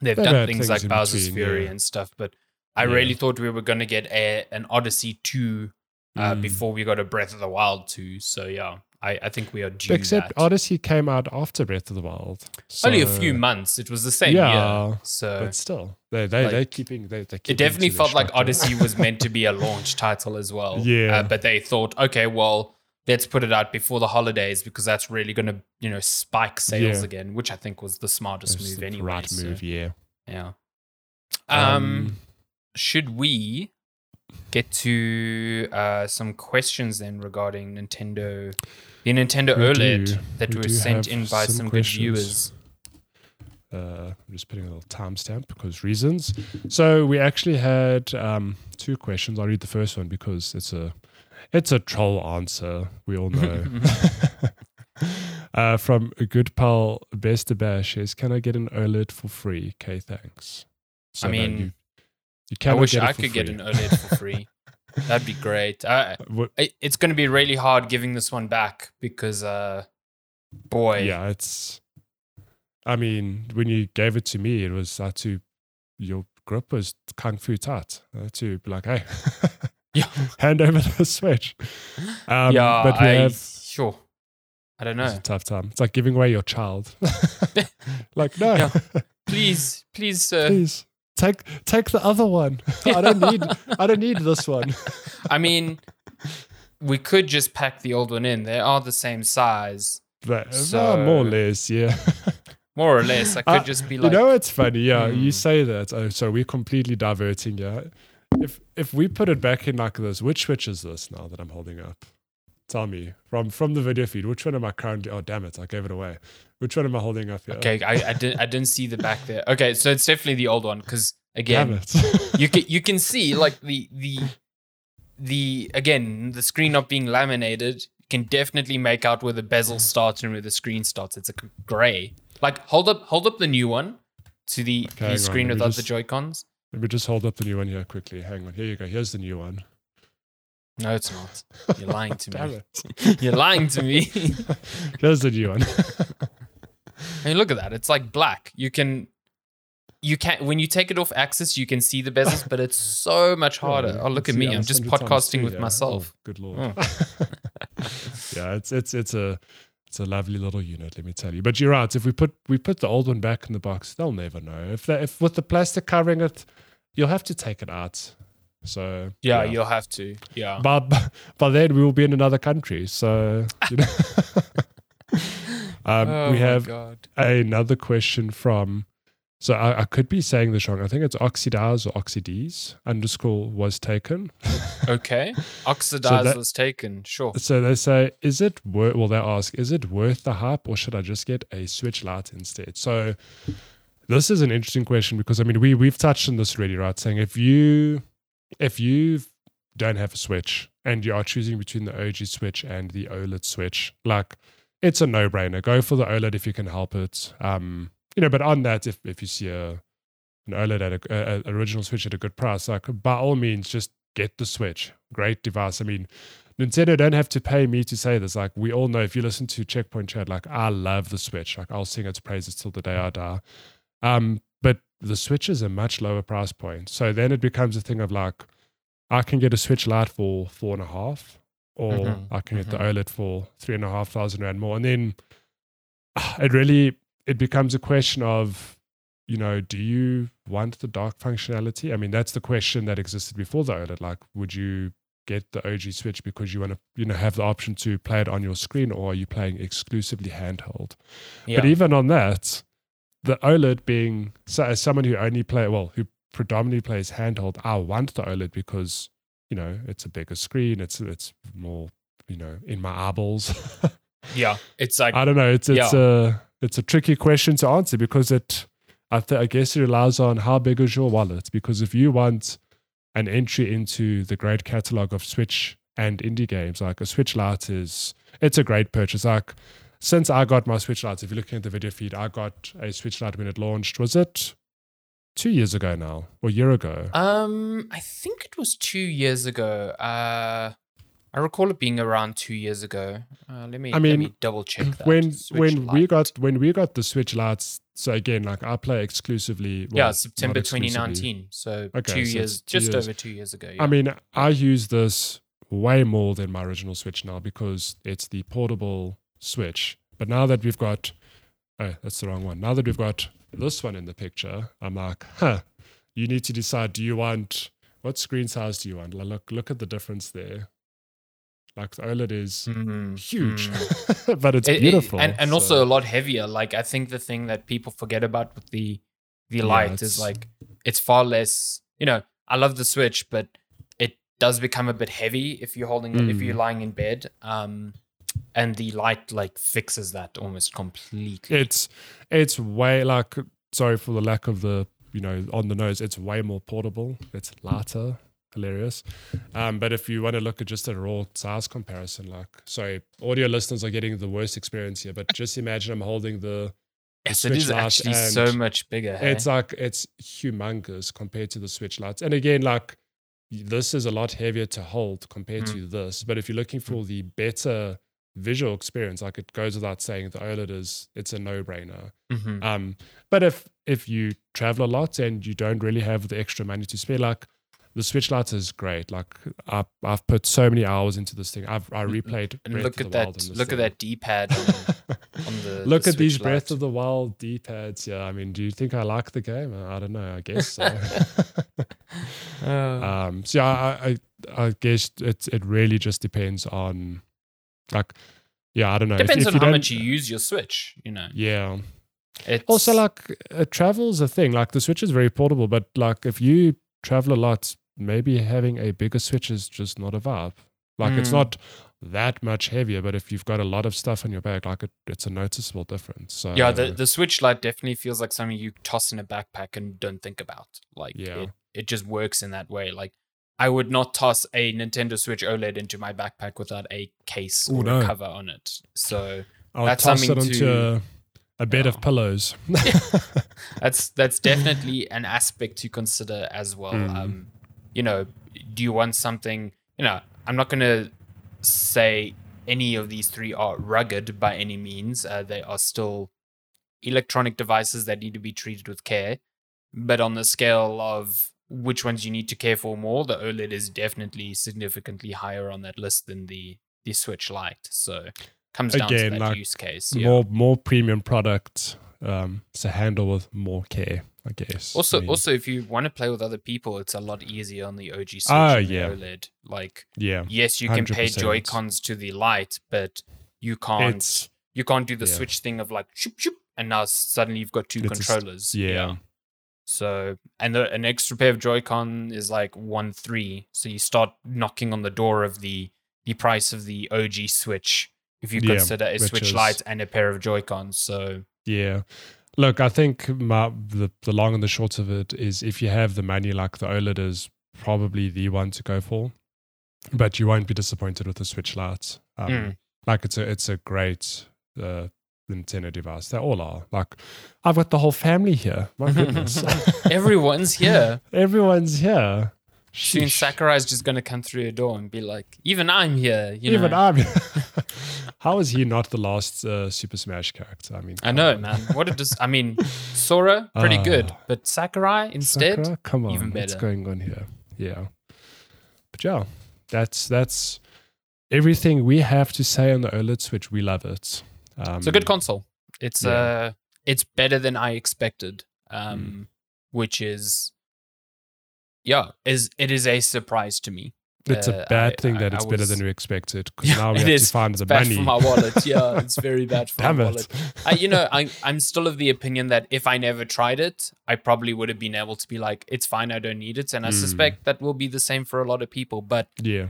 they've They've done things things like Bowser's between, Fury yeah. and stuff, but I Yeah. really thought we were going to get a, an Odyssey two uh, Mm. before we got a Breath of the Wild two. So yeah, I, I think we are due Except that. Odyssey came out after Breath of the Wild. Only a few months. It was the same Yeah, year. So But still, they they like- they're keeping they they it definitely felt like Odyssey was meant to be a launch title as well. Yeah. Uh, but they thought, okay, well, let's put it out before the holidays because that's really going to, you know, spike sales Yeah. again, which I think was the smartest move anyway. Right so, move, yeah. Yeah. Um, should we get to uh, some questions then regarding Nintendo, the Nintendo We OLED do. that We do sent in by some some, good viewers? uh, I'm just putting a little timestamp because reasons. So we actually had um, two questions. I'll read the first one because it's a it's a troll answer. We all know. uh, from a good pal Best Bash is, can I get an OLED for free? Okay, thanks. So I mean, you, you I wish I could get an OLED for free. That'd be great. I- it's going to be really hard giving this one back because, uh, boy, yeah, it's. I mean, when you gave it to me, it was uh, to your grip was kung fu tat. Uh, to be like, hey, Yeah. hand over the switch. Um, yeah, but we I, have sure. I don't it's know. a tough time. It's like giving away your child. like, no, Yeah. Please, please, sir. please take take the other one. I don't need I don't need this one. I mean, we could just pack the old one in. They are the same size, But, uh, So- more or less, yeah. more or less. I could Uh, just be like, you know, it's funny. Yeah, you Hmm. say that. Oh, so we're completely diverting. Yeah. If if we put it back in like this, which switch is this now that I'm holding up? Tell me from from the video feed. Which one am I currently? Oh, damn it! I gave it away. Which one am I holding up here? okay, I, I didn't, I didn't see the back there. Okay, so it's definitely the old one because again, you can you can see like the the the again the screen not being laminated. Can definitely make out where the bezel starts and where the screen starts. It's a gray. Like hold up, hold up the new one to the, Okay, the screen me without the just- Joy Cons. Let me just hold up the new one here quickly. Hang on. Here you go. Here's the new one. No, it's not. You're lying to me. You're lying to me. Here's the new one. I mean, look at that. It's like black. You can, you can when you take it off axis, you can see the bezels, but it's so much harder. Oh, look at me. I'm just podcasting with myself. Oh, good lord. yeah, it's it's it's a it's a lovely little unit, let me tell you. But you're right. If we put we put the old one back in the box, they'll never know. If they, if with the plastic covering it, you'll have to take it out. So Yeah, you'll have to. Yeah. But by then we will be in another country. So you know. um, oh we have God. another question from. So I, I could be saying this wrong. I think it's oxidase or oxides underscore was taken. Okay. Oxidize that- was taken. Sure. So they say, is it worth? Well, they ask, is it worth the hype, or should I just get a Switch Lite instead? So this is an interesting question because I mean, we we've touched on this already, right? Saying if you if you don't have a Switch and you are choosing between the OG Switch and the OLED Switch, like it's a no brainer. Go for the OLED if you can help it. Um, you know, but on that, if if you see a an OLED at a, a, a original Switch at a good price, like by all means, just get the Switch. Great device. I mean, Nintendo don't have to pay me to say this. Like we all know, if you listen to Checkpoint Chat, like I love the Switch. Like I'll sing its praises till the day I die. Um, but the Switch is a much lower price point. So then it becomes a thing of like, I can get a Switch Lite for four and a half, or Mhm, I can get the mhm. OLED for three and a half thousand rand more. And then it really it becomes a question of, you know, do you want the dark functionality? I mean, that's the question that existed before the OLED. Like, would you get the OG Switch because you want to, you know, have the option to play it on your screen, or are you playing exclusively handheld? Yeah. But even on that, the OLED being so as someone who only play well, who predominantly plays handheld, I want the OLED because you know it's a bigger screen. It's it's more you know in my eyeballs. yeah. It's like I don't know. It's it's a it's a tricky question to answer because it I th- I guess it relies on how big is your wallet. Because if you want an entry into the great catalog of Switch and indie games, like a Switch Lite is it's a great purchase. Like since I got my Switch Lite, if you're looking at the video feed, I got a Switch Lite when it launched. Was it two years ago now or a year ago? Um, I think it was two years ago. Uh, I recall it being around two years ago. Uh, let me I let me double check that. when Switch when we got when we got the Switch Lites, so again, like I play exclusively. well, yeah September 2019, so Okay, two so years, two just years. over two years ago. Yeah. I mean, I use this way more than my original Switch now because it's the portable Switch. But now that we've got, oh, that's the wrong one. Now that we've got this one in the picture, I'm like, huh, you need to decide do you want, what screen size do you want? Look, look at the difference there. Like the OLED is Mm, huge, mm. but it's It- it- beautiful. and, and so- also a lot heavier. Like I think the thing that people forget about with the the Yeah, Lite is like it's far less. You know, I love the Switch, but it does become a bit heavy if you're holding it if Mm. you're lying in bed. Um, and the Lite like fixes that almost completely. it's it's way like sorry for the lack of the you know on the nose it's way more portable it's lighter hilarious um but if you want to look at just a raw size comparison like sorry audio listeners are getting the worst experience here but just imagine i'm holding the yes, it is actually so much bigger. hey? it's like it's humongous compared to the Switch Lites and again like this is a lot heavier to hold compared Mm. to this but if you're looking for the better visual experience like it goes without saying the oled is it's a no-brainer Mhm. um, but if if you travel a lot and you don't really have the extra money to spare, like the Switch Lite is great. Like I've, I've put so many hours into this thing. I've I replayed. and Breath look at that! Wild on this Look at that D-pad on, on the. Look the at these Switch Breath of the Wild D pads. Yeah, I mean, do you think I like the game? I don't know. I guess so. Oh. um, so yeah, I, I I guess it it really just depends on, like, yeah, I don't know. Depends if on how much you use your Switch. You know, Yeah, it's also like uh, travel's a thing like the switch is very portable but like if you travel a lot maybe having a bigger switch is just not a vibe like it's Mm. not that much heavier but if you've got a lot of stuff in your bag, like it, it's a noticeable difference so yeah. The the Switch Lite definitely feels like something you toss in a backpack and don't think about. Like Yeah. it, it just works in that way. Like I would not toss a Nintendo Switch OLED into my backpack without a case Oh, or no. a cover on it. So I'll that's toss it something onto to- a, a bed of pillows that's that's definitely an aspect to consider as well. Mm. Um, you know, do you want something? You know, I'm not going to say any of these three are rugged by any means. Uh, they are still electronic devices that need to be treated with care. But on the scale of which ones you need to care for more, the OLED is definitely significantly higher on that list than the the Switch Lite. So comes down Again, to that like, use case. Yeah. more more premium product um to handle with more care i guess Also, I mean, also, if you want to play with other people, it's a lot easier on the OG Switch the yeah. OLED. Like, yeah yes, you can pay 100%. Joy Cons to the Lite, but you can't. it's you can't do the yeah. Switch thing of like shoop shoop, and now suddenly you've got two It's a s- controllers. yeah. So, and the, an extra pair of Joy-Con is like one three. So you start knocking on the door of the the price of the OG Switch if you Yeah, consider a Switch is- Lite and a pair of Joy-Cons. So, Yeah. Look, I think my, the the long and the short of it is if you have the money, like the OLED is probably the one to go for, but you won't be disappointed with the Switch Lite. Um, Mm. Like it's a it's a great uh, Nintendo device. They all are. Like I've got the whole family here. My goodness, everyone's here. everyone's here. Soon Sheesh. Sakurai's just gonna come through your door and be like, "Even I'm here." You Even know? I'm. How is he not the last uh, Super Smash character? I mean, I know, on. man. What a dis- I mean, Sora, pretty good, Ah. but Sakurai instead. Sakura? Come on, even better. what's going on here? Yeah, but yeah, that's that's everything we have to say on the OLED Switch. We love it. Um, It's a good console. It's yeah. uh, it's better than I expected. Mm. Um, which is, yeah, is it is a surprise to me. It's uh, a bad I- thing I- that I it's better was- than we expected because Yeah, now we it have is. to find the Bad money. for my wallet. Yeah, it's very bad for Damn my it! wallet. I, you know, I, I'm still of the opinion that if I never tried it, I probably would have been able to be like, it's fine, I don't need it. And I Mm. suspect that will be the same for a lot of people. But yeah,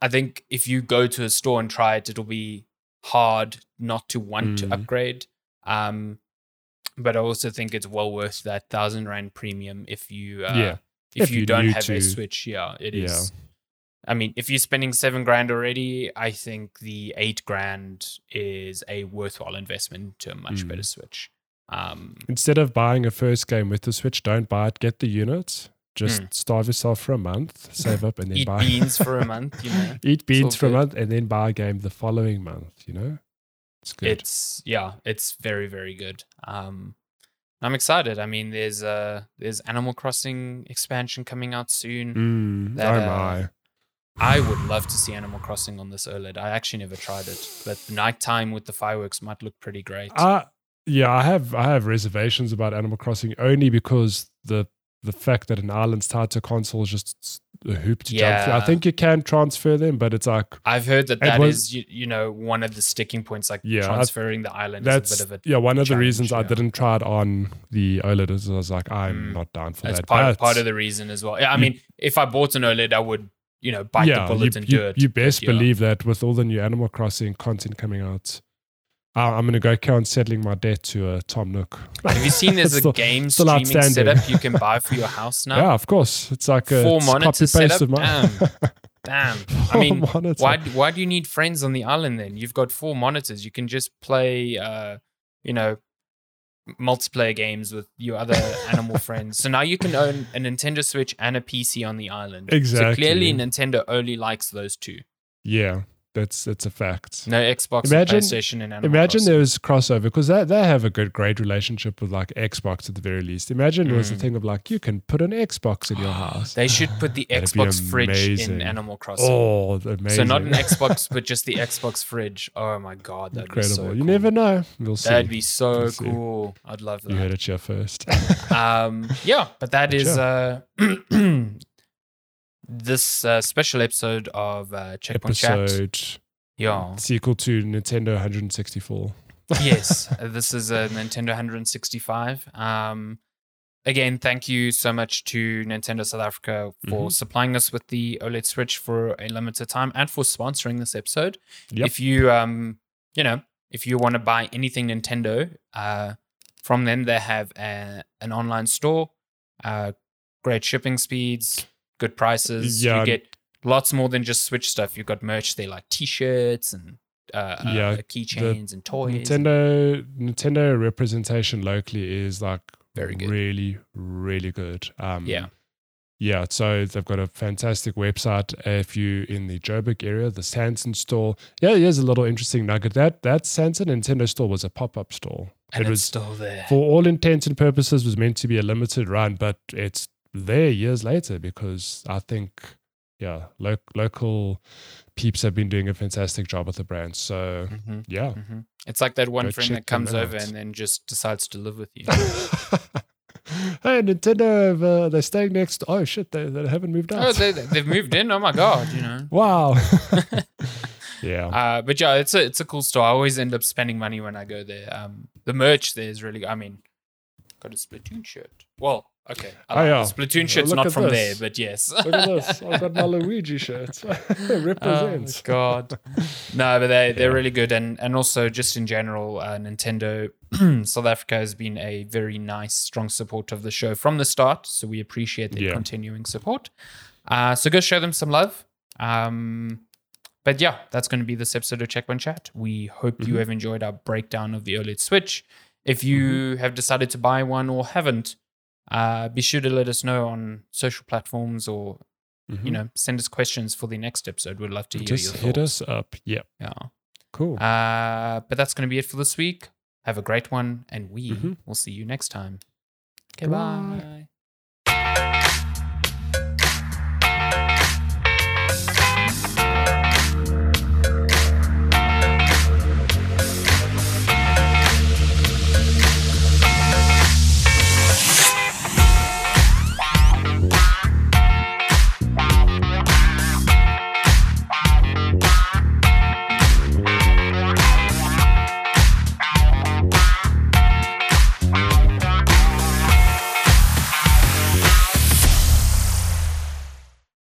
I think if you go to a store and try it, it'll be hard not to want to Mm. upgrade. Um, but I also think it's well worth that thousand rand premium if you uh, Yeah. if, If you, you don't have to- a Switch. Yeah, it Yeah. is. I mean, if you're spending seven grand already, I think the eight grand is a worthwhile investment to a much Mm. better Switch. Um, instead of buying a first game with the Switch, don't buy it. Get the unit. Just Mm. starve yourself for a month, save up, and then eat buy. beans for a month, you know. Eat beans for a month, and then buy a game the following month. You know, it's good. It's yeah, it's very very good. Um, I'm excited. I mean, there's uh there's Animal Crossing expansion coming out soon. Mm, that, oh uh, my! I would love to see Animal Crossing on this OLED. I actually never tried it, but nighttime with the fireworks might look pretty great. Uh, yeah, I have I have reservations about Animal Crossing only because the the fact that an island's tied to console is just a hoop to jump through. I think you can transfer them, but it's like I've heard that that is, was- you, you know, one of the sticking points. Like Yeah, I- transferring the island is that's a bit of a. yeah. One of the reasons I didn't try it on the OLED is I was like, I'm Mm. not down for That's that. part, but part of the reason as well. Yeah, I you- mean, if I bought an OLED, I would, you know, bite yeah, the bullet you, and do it. you best yeah. believe that with all the new Animal Crossing content coming out, I'm going to go carry on settling my debt to uh, Tom Nook. Have you seen there's a Still- game still streaming setup you can buy for your house now? Yeah, of course. It's like a Four it's monitor copy paste setup? of mine. Damn. I mean, monitor. why why do you need friends on the island then? You've got four monitors. You can just play, uh, you know, multiplayer games with your other animal friends. So now you can own a Nintendo Switch and a PC on the island. So Exactly. clearly, Nintendo only likes those two. Yeah, that's that's a fact. No Xbox, Imagine- PlayStation, and Animal Imagine Crossing. there was crossover because they, they have a good, great relationship with like Xbox at the very least. Imagine there was a Mm. thing of like you can put an Xbox in your house. They should put the Xbox fridge in. Animal Crossing. Oh, amazing! So not an Xbox, but just the Xbox fridge. Oh my god, that'd incredible. be so you cool. never know. We'll see. That'd be so We'll see. cool. I'd love that. you heard it here first. Um, yeah, but that is uh, this uh, special episode of uh, Checkpoint Chat. Yeah. sequel to Nintendo 164. yes, this is a Nintendo 165. Um, again, thank you so much to Nintendo South Africa for Mhm. supplying us with the OLED Switch for a limited time and for sponsoring this episode. Yep. If you, um, you know, if you want to buy anything Nintendo, uh, from them, they have a, an online store, uh, great shipping speeds, good prices. Yeah. You get lots more than just Switch stuff. You've got merch there like T-shirts and uh, Yeah, uh, keychains and toys. Nintendo Nintendo representation locally is like Very good. really really good. Um, Yeah. yeah. So they've got a fantastic website. If you in the Joburg area, the Sandton store. Yeah, here's a little interesting nugget. That that Sandton Nintendo store was a pop up store. and it was still there. for all intents and purposes was meant to be a limited run, but it's there years later because I think yeah, lo- local peeps have been doing a fantastic job with the brand. So Mhm, yeah. mhm. It's like that one Go friend that comes over out. and then just decides to live with you. hey, Nintendo, uh, they're staying next. Oh shit, they, they haven't moved out. oh, they, they've moved in. Oh my god, you know. wow. yeah. Uh, but yeah, it's a it's a cool store. I always end up spending money when I go there. Um, the merch there is really. I mean, got a Splatoon shirt. Well, okay, I Oh, like yeah. Splatoon shirt's Look not from there, but yes. Look at this. I've got my Luigi shirt. Oh Represents. God. No, but they they're Yeah. really good, and and also just in general, uh, Nintendo South Africa has been a very nice, strong support of the show from the start. So we appreciate their Yeah. continuing support. Uh, so go show them some love. Um, but yeah, that's going to be this episode of Checkpoint Chat. We hope you Mhm. have enjoyed our breakdown of the OLED Switch. If you Mm-hmm. have decided to buy one or haven't, uh, be sure to let us know on social platforms or Mhm. you know send us questions for the next episode. We'd love to hear just your hit thoughts. us up. Yeah. Yeah. Cool. Uh, but that's going to be it for this week. Have a great one, and we Mhm. will see you next time. Okay, Bye. bye.